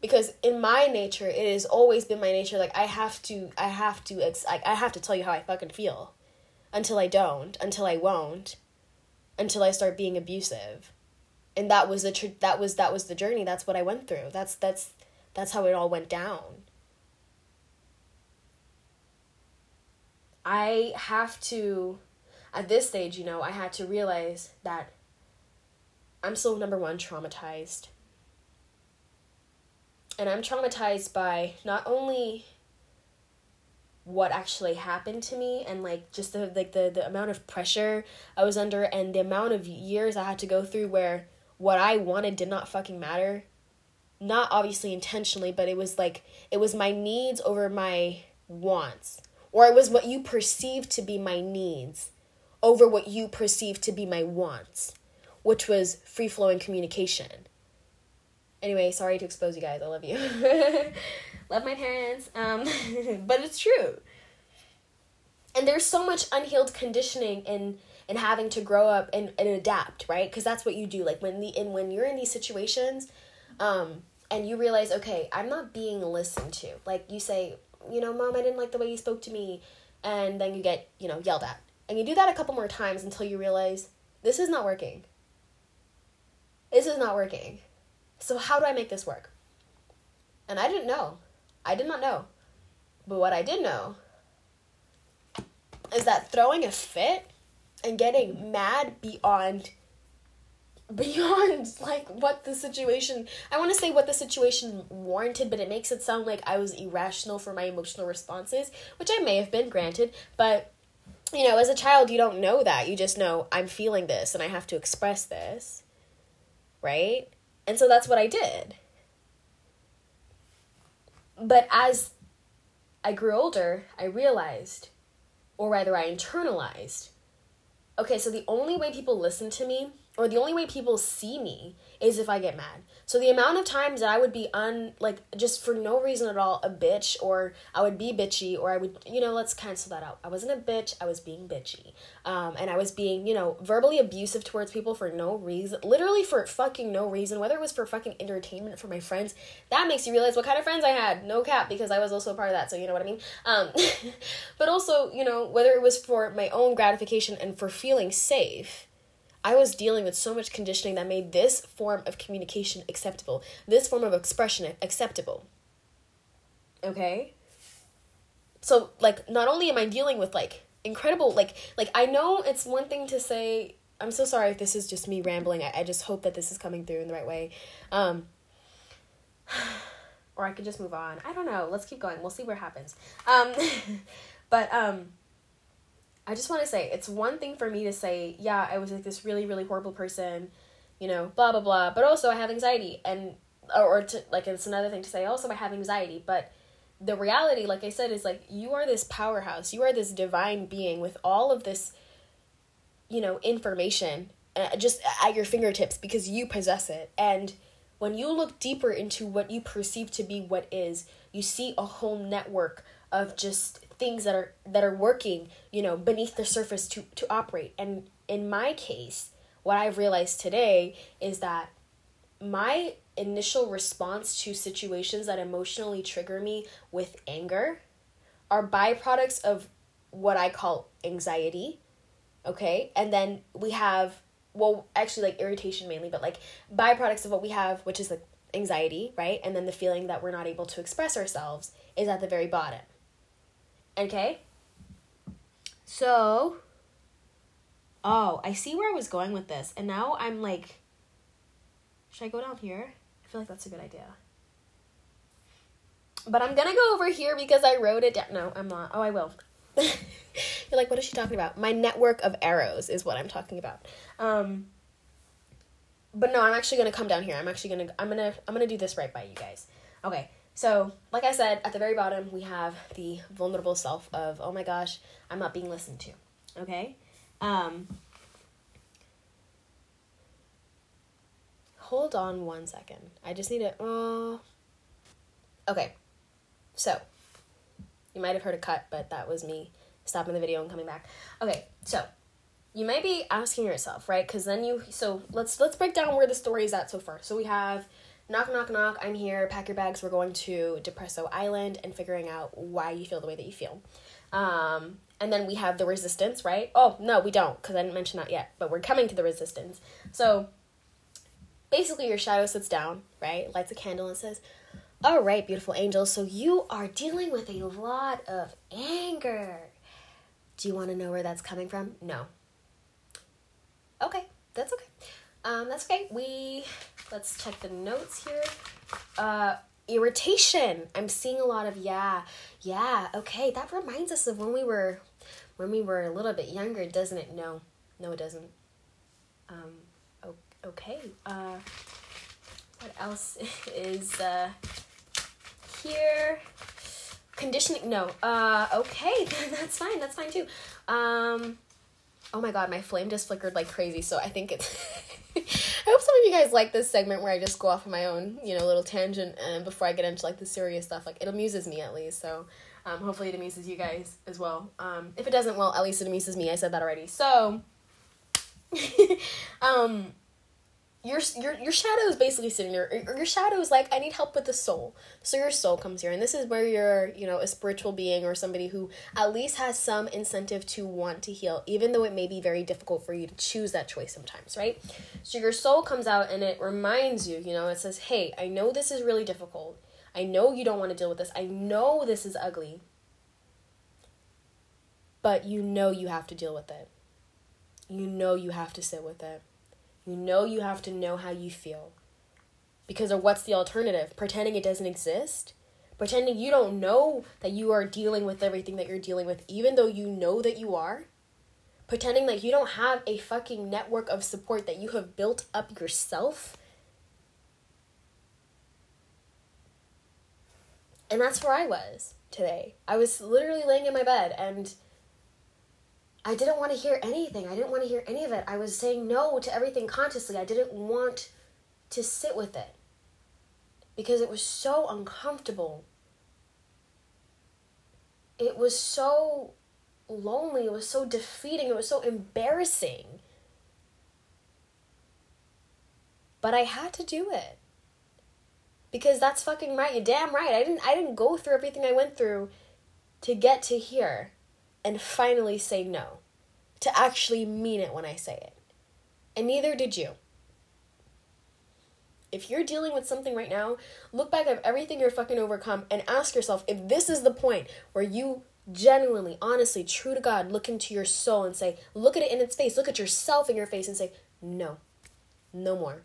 because in my nature it has always been my nature like i have to i have to ex- I, I have to tell you how i fucking feel until I don't, until I won't, until I start being abusive. And that was the tr- that was that was the journey. That's what I went through. That's that's that's how it all went down. I have to at this stage, you know, I had to realize that I'm still number one traumatized. And I'm traumatized by not only what actually happened to me and like just the like the, the amount of pressure I was under and the amount of years I had to go through where what I wanted did not fucking matter. Not obviously intentionally, but it was like it was my needs over my wants. Or it was what you perceived to be my needs over what you perceived to be my wants, which was free flowing communication. Anyway, sorry to expose you guys. I love you. *laughs* love my parents, um, *laughs* but it's true. And there's so much unhealed conditioning in in having to grow up and, and adapt, right? Because that's what you do. Like when the and when you're in these situations, um, and you realize, okay, I'm not being listened to. Like you say, you know, mom, I didn't like the way you spoke to me, and then you get, you know, yelled at. And you do that a couple more times until you realize this is not working. This is not working. So how do I make this work? And I didn't know. I did not know. But what I did know is that throwing a fit and getting mad beyond beyond *laughs* like what the situation I want to say what the situation warranted, but it makes it sound like I was irrational for my emotional responses, which I may have been granted, but you know, as a child, you don't know that. You just know I'm feeling this and I have to express this. Right? And so that's what I did. But as I grew older, I realized, or rather, I internalized okay, so the only way people listen to me or the only way people see me is if I get mad. So the amount of times that I would be un like just for no reason at all a bitch or I would be bitchy or I would you know let's cancel that out. I wasn't a bitch. I was being bitchy, um, and I was being you know verbally abusive towards people for no reason, literally for fucking no reason. Whether it was for fucking entertainment for my friends, that makes you realize what kind of friends I had. No cap because I was also a part of that. So you know what I mean. Um, *laughs* but also you know whether it was for my own gratification and for feeling safe I was dealing with so much conditioning that made this form of communication acceptable, this form of expression acceptable. Okay? So, like, not only am I dealing with, like, incredible, like, like, I know it's one thing to say, I'm so sorry if this is just me rambling. I, I just hope that this is coming through in the right way. Um, *sighs* or I could just move on. I don't know. Let's keep going. We'll see what happens. Um, *laughs* but, um, I just want to say it's one thing for me to say, yeah, I was like this really, really horrible person, you know, blah, blah, blah, but also I have anxiety. And, or, or to, like, it's another thing to say, also I have anxiety. But the reality, like I said, is like you are this powerhouse, you are this divine being with all of this, you know, information uh, just at your fingertips because you possess it. And when you look deeper into what you perceive to be what is, you see a whole network of just things that are that are working you know beneath the surface to to operate. And in my case what i've realized today is that my initial response to situations that emotionally trigger me with anger are byproducts of what i call anxiety okay? And then we have well actually like irritation mainly but like byproducts of what we have which is like anxiety right? And then the feeling that we're not able to express ourselves is at the very bottom Okay? So, oh, I see where I was going with this. And now I'm like, should I go down here? I feel like that's a good idea. But I'm gonna go over here because I wrote it down. No, I'm not. Oh, I will. *laughs* You're like, what is she talking about? My network of arrows is what I'm talking about. Um, but no, I'm actually gonna come down here. I'm actually gonna, I'm gonna, I'm gonna do this right by you guys. Okay. So, like I said, at the very bottom, we have the vulnerable self of, oh my gosh, I'm not being listened to. Okay? Um, hold on one second. I just need to. Uh, okay. So, you might have heard a cut, but that was me stopping the video and coming back. Okay, so you might be asking yourself, right? Because then you so let's let's break down where the story is at so far. So we have knock, knock, knock, I'm here, pack your bags, we're going to Depresso Island and figuring out why you feel the way that you feel. Um, and then we have the resistance, right? Oh, no, we don't, because I didn't mention that yet, but we're coming to the resistance. So basically, your shadow sits down, right? Lights a candle and says, All right, beautiful angels, so you are dealing with a lot of anger. Do you want to know where that's coming from? No. Okay, that's okay. Um, that's okay. We let's check the notes here. Uh, irritation. I'm seeing a lot of yeah, yeah. Okay, that reminds us of when we were when we were a little bit younger, doesn't it? No, no, it doesn't. Um, okay. Uh, what else *laughs* is uh here? Conditioning. No. Uh, okay, *laughs* that's fine. That's fine too. Um, oh my god, my flame just flickered like crazy. So I think it's. *laughs* I hope some of you guys like this segment where I just go off on my own, you know, little tangent, and before I get into like the serious stuff, like it amuses me at least. So, um, hopefully it amuses you guys as well. Um, if it doesn't, well, at least it amuses me. I said that already. So, *laughs* um, your your your shadow is basically sitting there. Your shadow is like, I need help with the soul. So your soul comes here, and this is where you're, you know, a spiritual being or somebody who at least has some incentive to want to heal, even though it may be very difficult for you to choose that choice sometimes, right? So your soul comes out and it reminds you, you know, it says, Hey, I know this is really difficult. I know you don't want to deal with this. I know this is ugly. But you know you have to deal with it. You know you have to sit with it you know you have to know how you feel. Because or what's the alternative? Pretending it doesn't exist? Pretending you don't know that you are dealing with everything that you're dealing with, even though you know that you are? pretending like you don't have a fucking network of support that you have built up yourself. And that's where I was today. I was literally laying in my bed and I didn't want to hear anything. I didn't want to hear any of it. I was saying no to everything consciously. I didn't want to sit with it because it was so uncomfortable. It was so lonely. It was so defeating. It was so embarrassing. But I had to do it. Because that's fucking right. You're damn right. I didn't I didn't go through everything I went through to get to here and finally say no. To actually mean it when I say it. And neither did you. If you're dealing with something right now, look back at everything you're fucking overcome and ask yourself if this is the point where you genuinely, honestly, true to God, look into your soul and say, look at it in its face, look at yourself in your face and say, no, no more.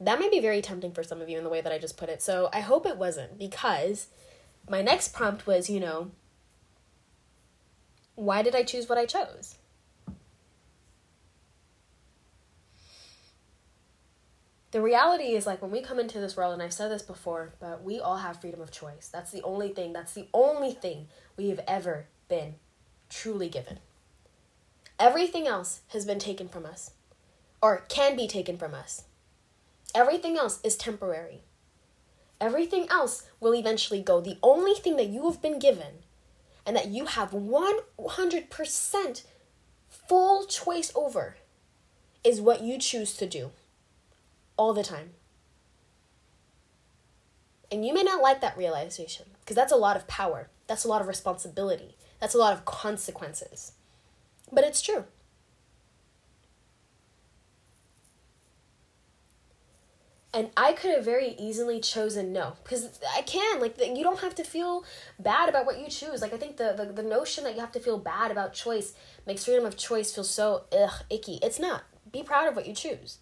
That may be very tempting for some of you in the way that I just put it. So I hope it wasn't because my next prompt was, you know, why did I choose what I chose? the reality is like when we come into this world and i've said this before but we all have freedom of choice. That's the only thing that's the only thing we have ever been truly given. Everything else has been taken from us or can be taken from us. Everything else is temporary. Everything else will eventually go. The only thing that you have been given and that you have 100% full choice over is what you choose to do all the time. And you may not like that realization because that's a lot of power, that's a lot of responsibility, that's a lot of consequences. But it's true. And I could have very easily chosen no because I can like you don't have to feel bad about what you choose like I think the, the the notion that you have to feel bad about choice makes freedom of choice feel so ugh icky it's not be proud of what you choose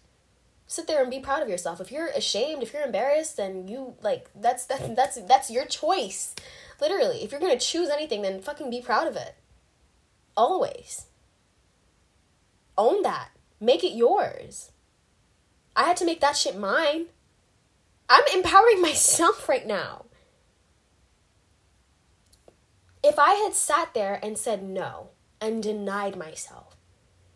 sit there and be proud of yourself. If you're ashamed, if you're embarrassed, then you like that's that's that's that's your choice. Literally, if you're gonna choose anything, then fucking be proud of it. Always. Own that. Make it yours. I had to make that shit mine. I'm empowering *laughs* myself right now. If I had sat there and said no and denied myself,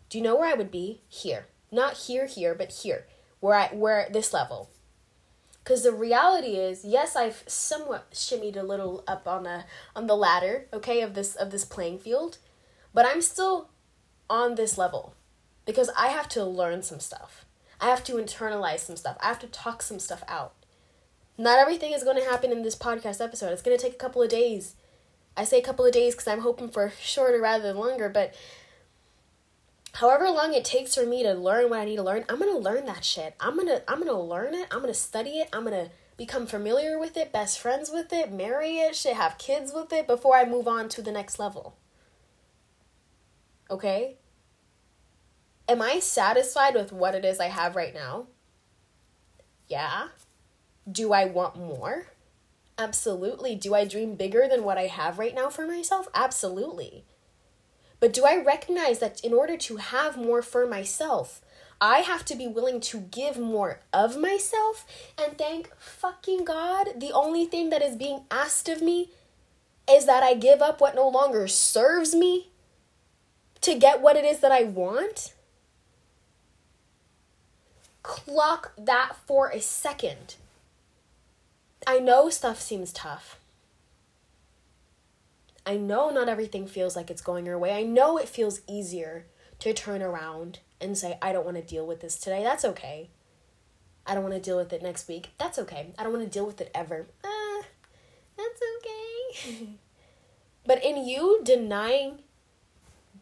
do you know where I would be? Here. Not here, here, but here Where I where this level because the reality is yes i've somewhat shimmied a little up on the on the ladder okay of this of this playing field but i'm still on this level because i have to learn some stuff i have to internalize some stuff i have to talk some stuff out not everything is going to happen in this podcast episode it's going to take a couple of days i say a couple of days because i'm hoping for shorter rather than longer but however long it takes for me to learn what I need to learn, I'm gonna learn that shit. I'm gonna I'm gonna learn it. I'm gonna study it. I'm gonna become familiar with it, best friends with it, marry it, shit, have kids with it before I move on to the next level. Okay? Am I satisfied with what it is I have right now? Yeah. Do I want more? Absolutely. Do I dream bigger than what I have right now for myself? Absolutely. But do I recognize that in order to have more for myself, I have to be willing to give more of myself? And thank fucking God, the only thing that is being asked of me is that I give up what no longer serves me to get what it is that I want? Clock that for a second. I know stuff seems tough. I know not everything feels like it's going your way. I know it feels easier to turn around and say, I don't want to deal with this today. That's okay. I don't want to deal with it next week. That's okay. I don't want to deal with it ever. Ah, that's okay. *laughs* but in you denying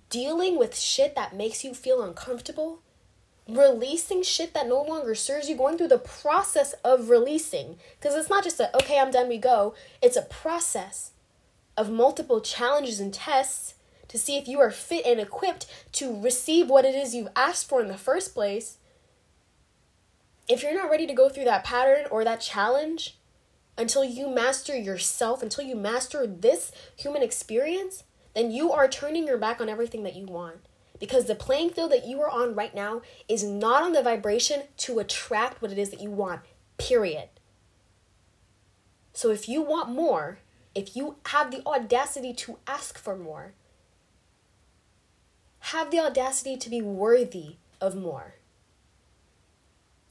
dealing with shit that makes you feel uncomfortable, releasing shit that no longer serves you, going through the process of releasing. Because it's not just a, okay, I'm done, we go. It's a process of multiple challenges and tests to see if you are fit and equipped to receive what it is you've asked for in the first place. If you're not ready to go through that pattern or that challenge until you master yourself, until you master this human experience, then you are turning your back on everything that you want. Because the playing field that you are on right now is not on the vibration to attract what it is that you want, period. So if you want more, if you have the audacity to ask for more, have the audacity to be worthy of more.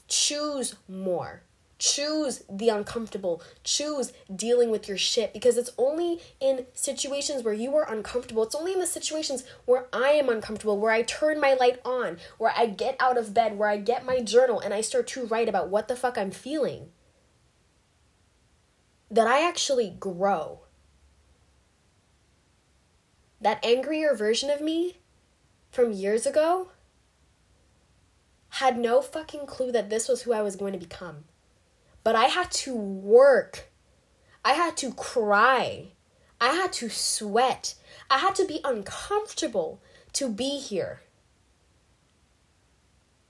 Choose more. Choose the uncomfortable. Choose dealing with your shit because it's only in situations where you are uncomfortable. It's only in the situations where I am uncomfortable, where I turn my light on, where I get out of bed, where I get my journal and I start to write about what the fuck I'm feeling. That I actually grow. That angrier version of me from years ago had no fucking clue that this was who I was going to become. But I had to work. I had to cry. I had to sweat. I had to be uncomfortable to be here.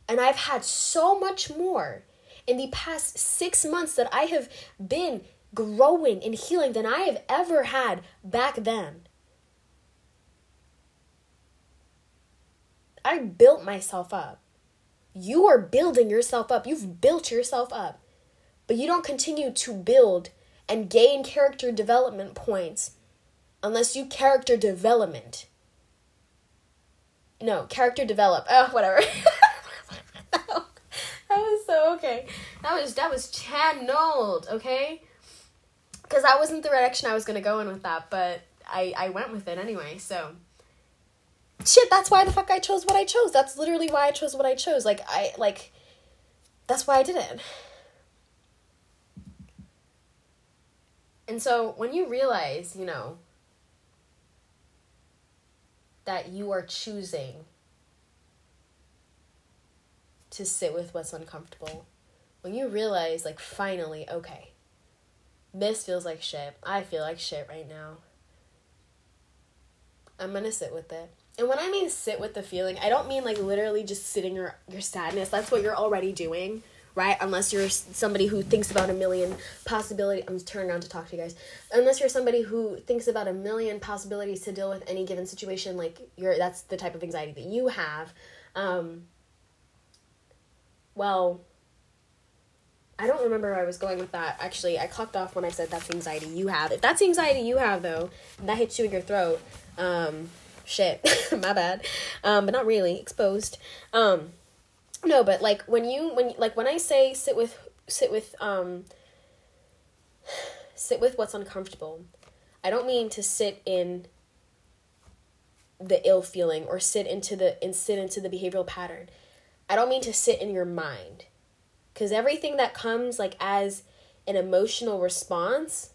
And I've had so much more in the past six months that I have been growing and healing than I have ever had back then. I built myself up. You are building yourself up. You've built yourself up but you don't continue to build and gain character development points unless you character development. No, character develop. Oh, whatever. *laughs* that was so okay. That was that was channeled, okay? Because that wasn't the direction I was gonna go in with that, but I I went with it anyway. So shit, that's why the fuck I chose what I chose. That's literally why I chose what I chose. Like I like, that's why I did it. And so when you realize, you know, that you are choosing to sit with what's uncomfortable, when you realize, like, finally, okay, this feels like shit. I feel like shit right now. I'm gonna sit with it. And when I mean sit with the feeling, I don't mean like literally just sitting your your sadness. That's what you're already doing right? Unless you're somebody who thinks about a million possibility. I'm turning around to talk to you guys. Unless you're somebody who thinks about a million possibilities to deal with any given situation, like you're that's the type of anxiety that you have. Um, well, I don't remember where I was going with that. Actually, I clocked off when I said that's the anxiety you have. If that's the anxiety you have, though, that hits you in your throat, um, shit, *laughs* my bad. Um, but not really exposed. Um, no but like when you when like when i say sit with sit with um sit with what's uncomfortable i don't mean to sit in the ill feeling or sit into the and sit into the behavioral pattern. I don't mean to sit in your mind. Because everything that comes like as an emotional response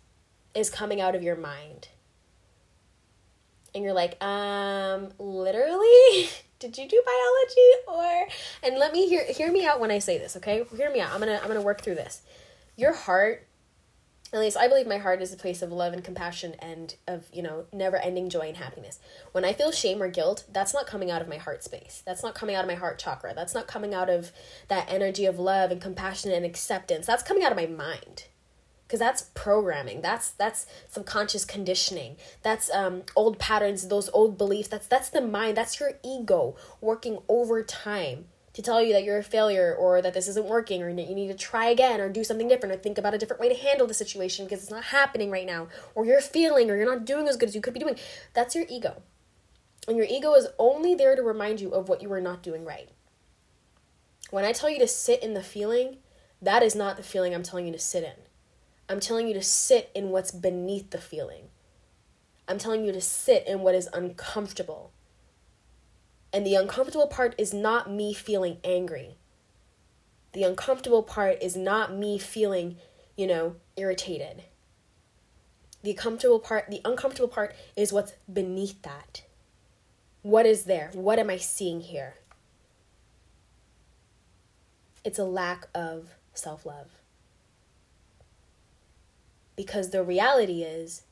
is coming out of your mind. And you're like um literally *laughs* did you do biology or and let me hear hear me out when I say this, okay? Hear me out. I'm going to I'm going to work through this. Your heart at least I believe my heart is a place of love and compassion and of, you know, never ending joy and happiness. When I feel shame or guilt, that's not coming out of my heart space. That's not coming out of my heart chakra. That's not coming out of that energy of love and compassion and acceptance. That's coming out of my mind because that's programming. That's that's subconscious conditioning. That's um, old patterns those old beliefs. That's that's the mind. That's your ego working overtime to tell you that you're a failure or that this isn't working or you need to try again or do something different or think about a different way to handle the situation because it's not happening right now or you're feeling or you're not doing as good as you could be doing. That's your ego. And your ego is only there to remind you of what you are not doing right. When i tell you to sit in the feeling that is not the feeling i'm telling you to sit in I'm telling you to sit in what's beneath the feeling. I'm telling you to sit in what is uncomfortable. And the uncomfortable part is not me feeling angry. The uncomfortable part is not me feeling, you know, irritated. The comfortable part, the uncomfortable part is what's beneath that. What is there? What am I seeing here? It's a lack of self love. Because the reality is,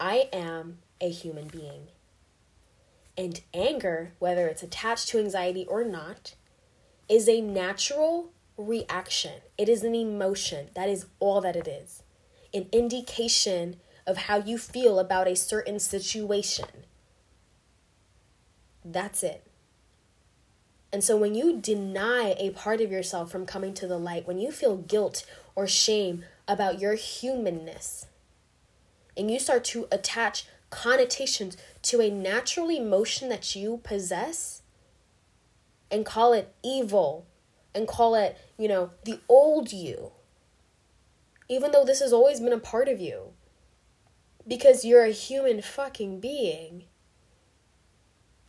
I am a human being. And anger, whether it's attached to anxiety or not, is a natural reaction. It is an emotion. That is all that it is. An indication of how you feel about a certain situation. That's it. And so when you deny a part of yourself from coming to the light, when you feel guilt or shame about your humanness, and you start to attach connotations to a natural emotion that you possess and call it evil and call it, you know, the old you, even though this has always been a part of you, because you're a human fucking being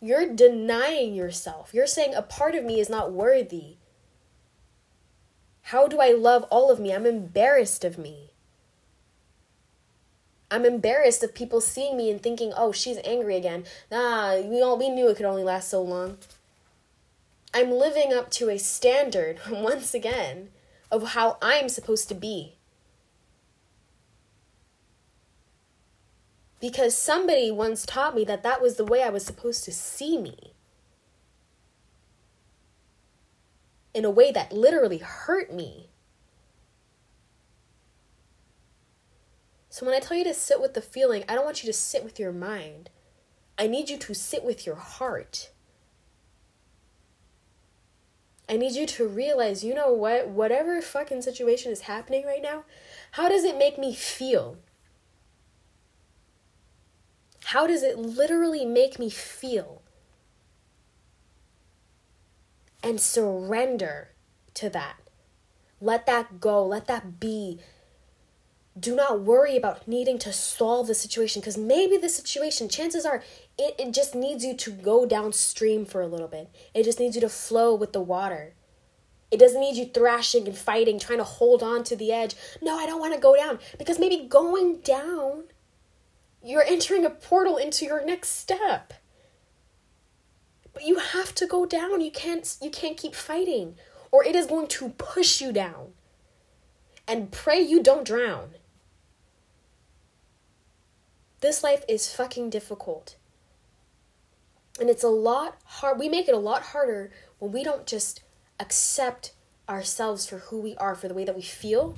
you're denying yourself. You're saying a part of me is not worthy. How do I love all of me? I'm embarrassed of me. I'm embarrassed of people seeing me and thinking, "Oh, she's angry again." Nah, we all we knew it could only last so long. I'm living up to a standard *laughs* once again of how I'm supposed to be. because somebody once taught me that that was the way I was supposed to see me. In a way that literally hurt me. So when I tell you to sit with the feeling, I don't want you to sit with your mind. I need you to sit with your heart. I need you to realize, you know what? Whatever fucking situation is happening right now, how does it make me feel? How does it literally make me feel? And surrender to that. Let that go. Let that be. Do not worry about needing to solve the situation because maybe the situation, chances are, it, it just needs you to go downstream for a little bit. It just needs you to flow with the water. It doesn't need you thrashing and fighting, trying to hold on to the edge. No, I don't want to go down because maybe going down you're entering a portal into your next step. But you have to go down. You can't you can't keep fighting or it is going to push you down. And pray you don't drown. This life is fucking difficult. And it's a lot hard. We make it a lot harder when we don't just accept ourselves for who we are, for the way that we feel,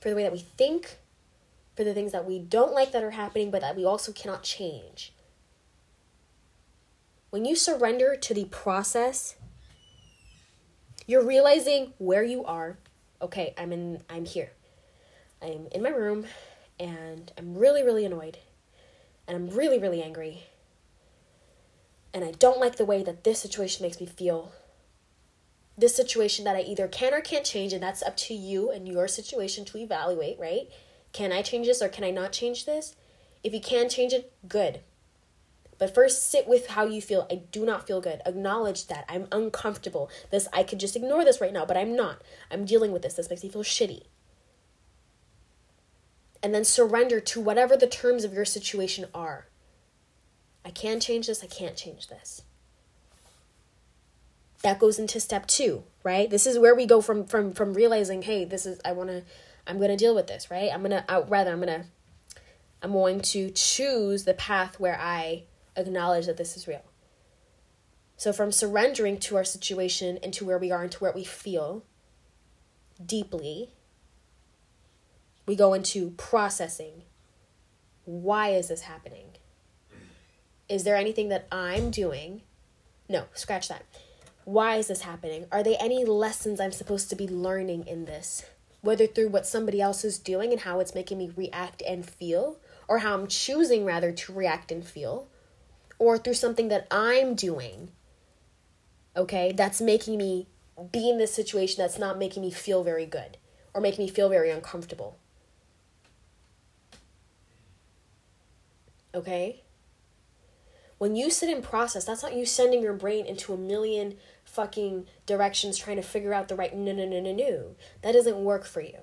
for the way that we think, for the things that we don't like that are happening, but that we also cannot change. When you surrender to the process, you're realizing where you are. Okay, I'm in I'm here. I'm in my room and I'm really really annoyed. And I'm really really angry. And I don't like the way that this situation makes me feel. This situation that I either can or can't change and that's up to you and your situation to evaluate, right? Can I change this or can I not change this? If you can change it, good. But first, sit with how you feel. I do not feel good. Acknowledge that. I'm uncomfortable. This, I could just ignore this right now, but I'm not. I'm dealing with this. This makes me feel shitty. And then surrender to whatever the terms of your situation are. I can change this. I can't change this. That goes into step two, right? This is where we go from from from realizing, hey, this is I want to I'm to deal with this, right? I'm going to, uh, rather, I'm to, I'm going to choose the path where I acknowledge that this is real. So, from surrendering to our situation and to where we are and to where we feel deeply, we go into processing. Why is this happening? Is there anything that I'm doing? No, scratch that. Why is this happening? Are there any lessons I'm supposed to be learning in this? whether through what somebody else is doing and how it's making me react and feel, or how I'm choosing rather to react and feel, or through something that I'm doing, okay, that's making me be in this situation that's not making me feel very good or making me feel very uncomfortable. Okay? When you sit in process, that's not you sending your brain into a million fucking directions trying to figure out the right no no no no no. That doesn't work for you.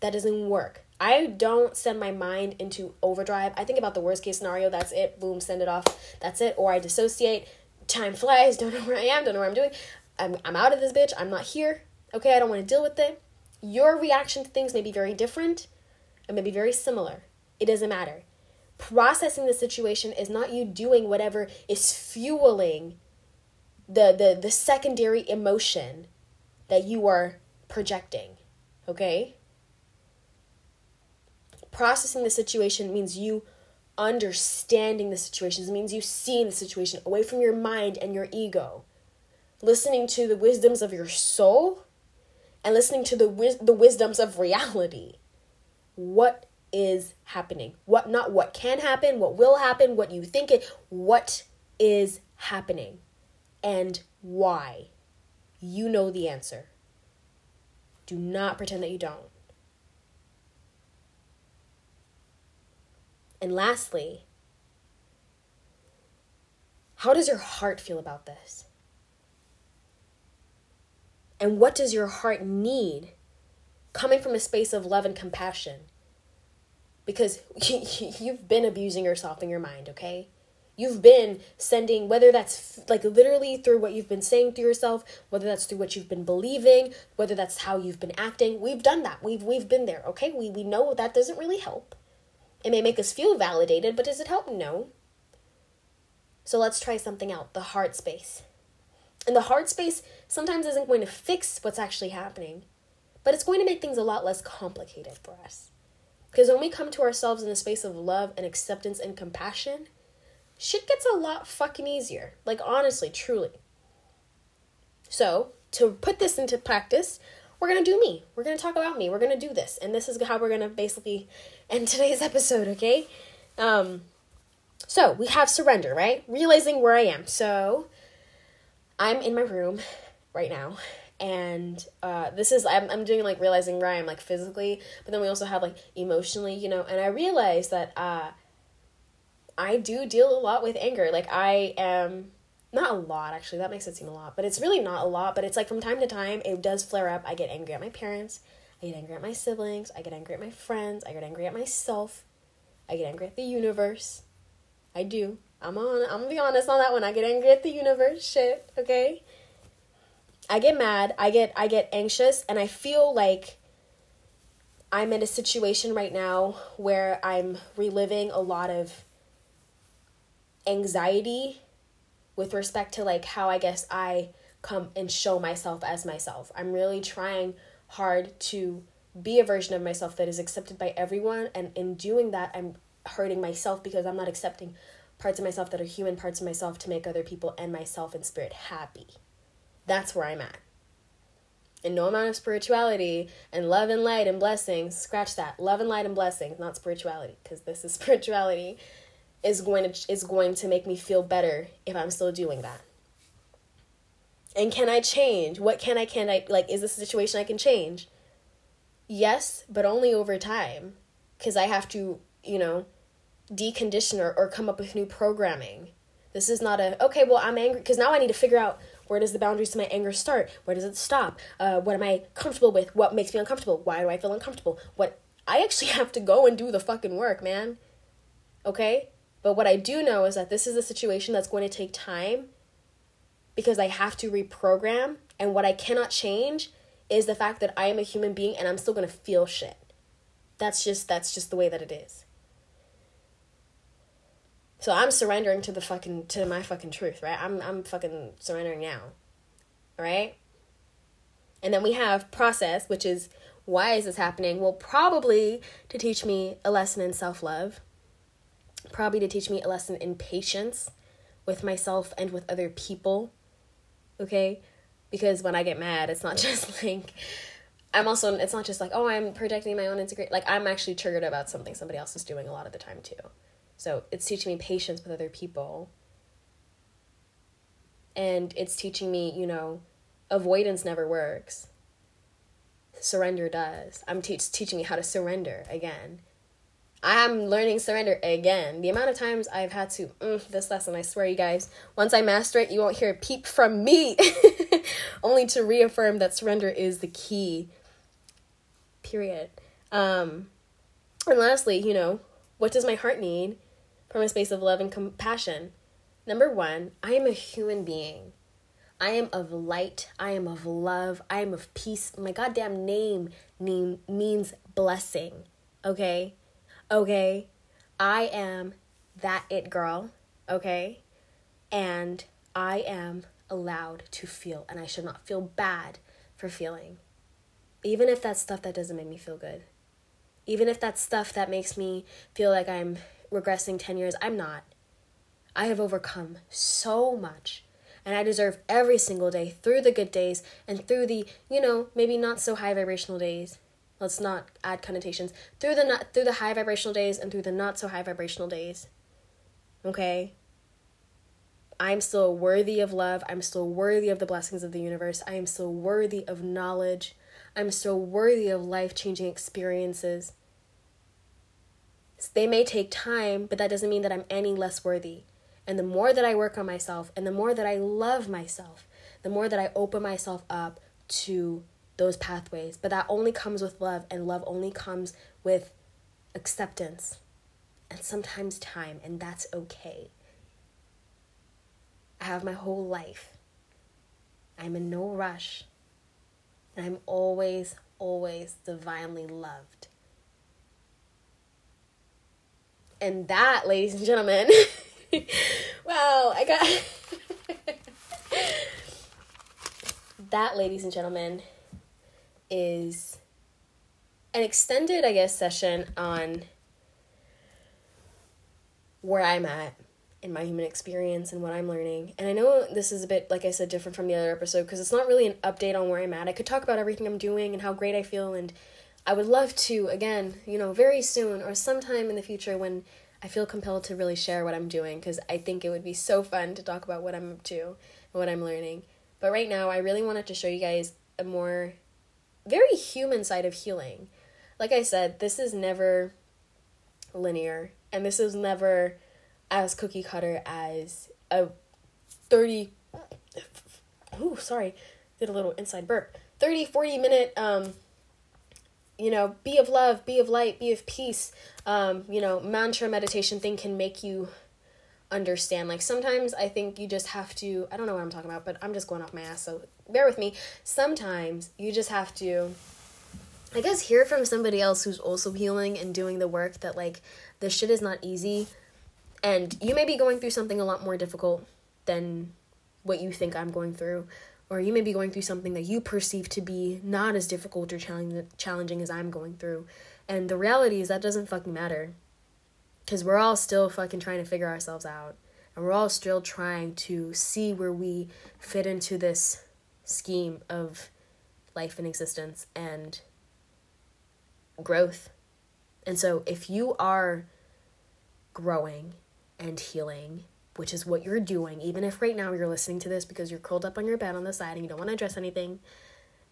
That doesn't work. I don't send my mind into overdrive. I think about the worst case scenario, that's it, boom, send it off. That's it. Or I dissociate, time flies, *laughs* don't know where I am, don't know what I'm doing. I'm I'm out of this bitch. I'm not here. Okay, I don't want to deal with it. Your reaction to things may be very different. It may be very similar. It doesn't matter. Processing the situation is not you doing whatever is fueling the the the secondary emotion that you are projecting okay processing the situation means you understanding the situations. It means you seeing the situation away from your mind and your ego. Listening to the wisdoms of your soul and listening to the wis- the wisdoms of reality. What is happening? What not what can happen, what will happen, what you think it, what is happening and why. You know the answer. Do not pretend that you don't. And lastly, how does your heart feel about this? And what does your heart need coming from a space of love and compassion? Because *laughs* you've been abusing yourself in your mind, okay? You've been sending, whether that's like literally through what you've been saying to yourself, whether that's through what you've been believing, whether that's how you've been acting. We've done that. We've we've been there. Okay, we we know that doesn't really help. It may make us feel validated, but does it help? No. So let's try something out the heart space. And the heart space sometimes isn't going to fix what's actually happening, but it's going to make things a lot less complicated for us. Because when we come to ourselves in the space of love and acceptance and compassion, shit gets a lot fucking easier. Like, honestly, truly. So, to put this into practice, we're gonna do me. We're gonna talk about me. We're gonna do this. And this is how we're gonna basically end today's episode, okay? Um, so, we have surrender, right? Realizing where I am. So, I'm in my room right now and uh, this is I'm, I'm doing like realizing where I am like physically, but then we also have like emotionally, you know. And I realized that uh, I do deal a lot with anger. Like I am not a lot actually. That makes it seem a lot, but it's really not a lot. But it's like from time to time it does flare up. I get angry at my parents. I get angry at my siblings. I get angry at my friends. I get angry at myself. I get angry at the universe. I do. I'm on. I'm gonna be honest on that one. I get angry at the universe. Shit. Okay. I get mad, I get I get anxious and I feel like I'm in a situation right now where I'm reliving a lot of anxiety with respect to like how I guess I come and show myself as myself. I'm really trying hard to be a version of myself that is accepted by everyone and in doing that I'm hurting myself because I'm not accepting parts of myself that are human parts of myself to make other people and myself in spirit happy. That's where I'm at. And no amount of spirituality and love and light and blessings, scratch that. Love and light and blessings, not spirituality, because this is *laughs* spirituality, is going to is going to make me feel better if I'm still doing that. And can I change? What can I can I like is this a situation I can change? Yes, but only over time. Cause I have to, you know, decondition or, or come up with new programming. This is not a okay, well I'm angry because now I need to figure out where does the boundaries to my anger start? Where does it stop? Uh, what am I comfortable with? What makes me uncomfortable? Why do I feel uncomfortable? What I actually *laughs* have to go and do the fucking work, man. Okay? But what I do know is that this is a situation that's going to take time because I have to reprogram. And what I cannot change is the fact that I am a human being and I'm still going to feel shit. That's just that's just the way that it is. So I'm surrendering to the fucking to my fucking truth, right? I'm I'm fucking surrendering now. Right? And then we have process, which is why is this happening? Well, probably to teach me a lesson in self-love. Probably to teach me a lesson in patience with myself and with other people. Okay? Because when I get mad, it's not *laughs* just like I'm also it's not just like, oh, I'm projecting my own insecurity. Like I'm actually triggered about something somebody else is doing a lot of the time too. So it's teaching me patience with other people. And it's teaching me, you know, avoidance never works. Surrender does. I'm te- teaching me how to surrender again. I'm learning surrender again. The amount of times I've had to, mm, this lesson, I swear you guys, once I master it, you won't hear a peep from me. *laughs* Only to reaffirm that surrender is the key. Period. Um, and lastly, you know, what does my heart need? from a space of love and compassion. Number one, I am a human being. I am of light. I am of love. I am of peace. My goddamn name, name means blessing. Okay? Okay? I am that it girl. Okay? And I am allowed to feel, and I should not feel bad for feeling. Even if that's stuff that doesn't make me feel good. Even if that's stuff that makes me feel like I'm regressing 10 years. I'm not. I have overcome so much. And I deserve every single day through the good days and through the, you know, maybe not so high vibrational days. Let's not add connotations. Through the not through the high vibrational days and through the not so high vibrational days. Okay? I'm still worthy of love. I'm still worthy of the blessings of the universe. I am still worthy of knowledge. I'm still worthy of life changing experiences. They may take time, but that doesn't mean that I'm any less worthy. And the more that I work on myself and the more that I love myself, the more that I open myself up to those pathways. But that only comes with love, and love only comes with acceptance and sometimes time, and that's okay. I have my whole life. I'm in no rush. And I'm always, always divinely loved. And that, ladies and gentlemen, *laughs* wow, I got. *laughs* that, ladies and gentlemen, is an extended, I guess, session on where I'm at in my human experience and what I'm learning. And I know this is a bit, like I said, different from the other episode because it's not really an update on where I'm at. I could talk about everything I'm doing and how great I feel. And I would love to, again, you know, very soon or sometime in the future when I feel compelled to really share what I'm doing because I think it would be so fun to talk about what I'm up to and what I'm learning. But right now, I really wanted to show you guys a more very human side of healing. Like I said, this is never linear and this is never as cookie cutter as a 30 oh sorry did a little inside burp 30 40 minute um you know be of love be of light be of peace um you know mantra meditation thing can make you understand like sometimes i think you just have to i don't know what i'm talking about but i'm just going off my ass so bear with me sometimes you just have to i guess hear from somebody else who's also healing and doing the work that like this shit is not easy and you may be going through something a lot more difficult than what you think I'm going through. Or you may be going through something that you perceive to be not as difficult or challenging as I'm going through. And the reality is that doesn't fucking matter. Because we're all still fucking trying to figure ourselves out. And we're all still trying to see where we fit into this scheme of life and existence and growth. And so if you are growing and healing, which is what you're doing, even if right now you're listening to this because you're curled up on your bed on the side and you don't want to address anything,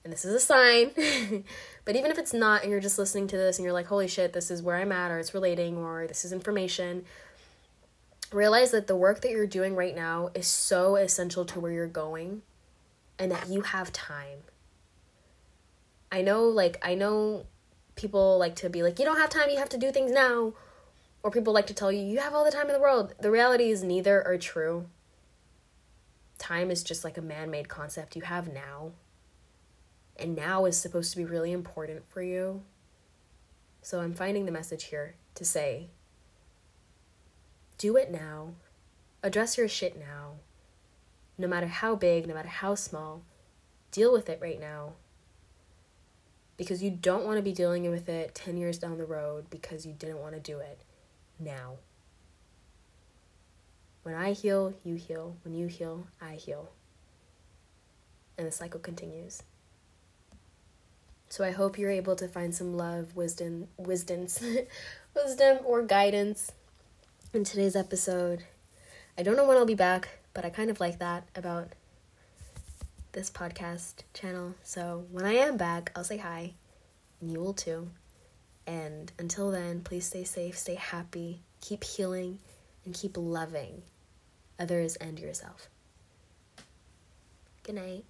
and this is a sign. *laughs* but even if it's not, and you're just listening to this and you're like, holy shit, this is where I'm at, or it's relating, or this is information, realize that the work that you're doing right now is so essential to where you're going and that you have time. I know, like, I know people like to be like, you don't have time, you have to do things now or people like to tell you you have all the time in the world. The reality is neither are true. Time is just like a man made concept you have now. And now is supposed to be really important for you. So I'm finding the message here to say do it now. Address your shit now. No matter how big, no matter how small, deal with it right now. Because you don't want to be dealing with it 10 years down the road because you didn't want to do it now. When I heal, you heal. When you heal, I heal. And the cycle continues. So I hope you're able to find some love, wisdom, wisdoms, *laughs* wisdom or guidance in today's episode. I don't know when I'll be back, but I kind of like that about this podcast channel. So when I am back, I'll say hi, and you will too. And until then, please stay safe, stay happy, keep healing, and keep loving others and yourself. Good night.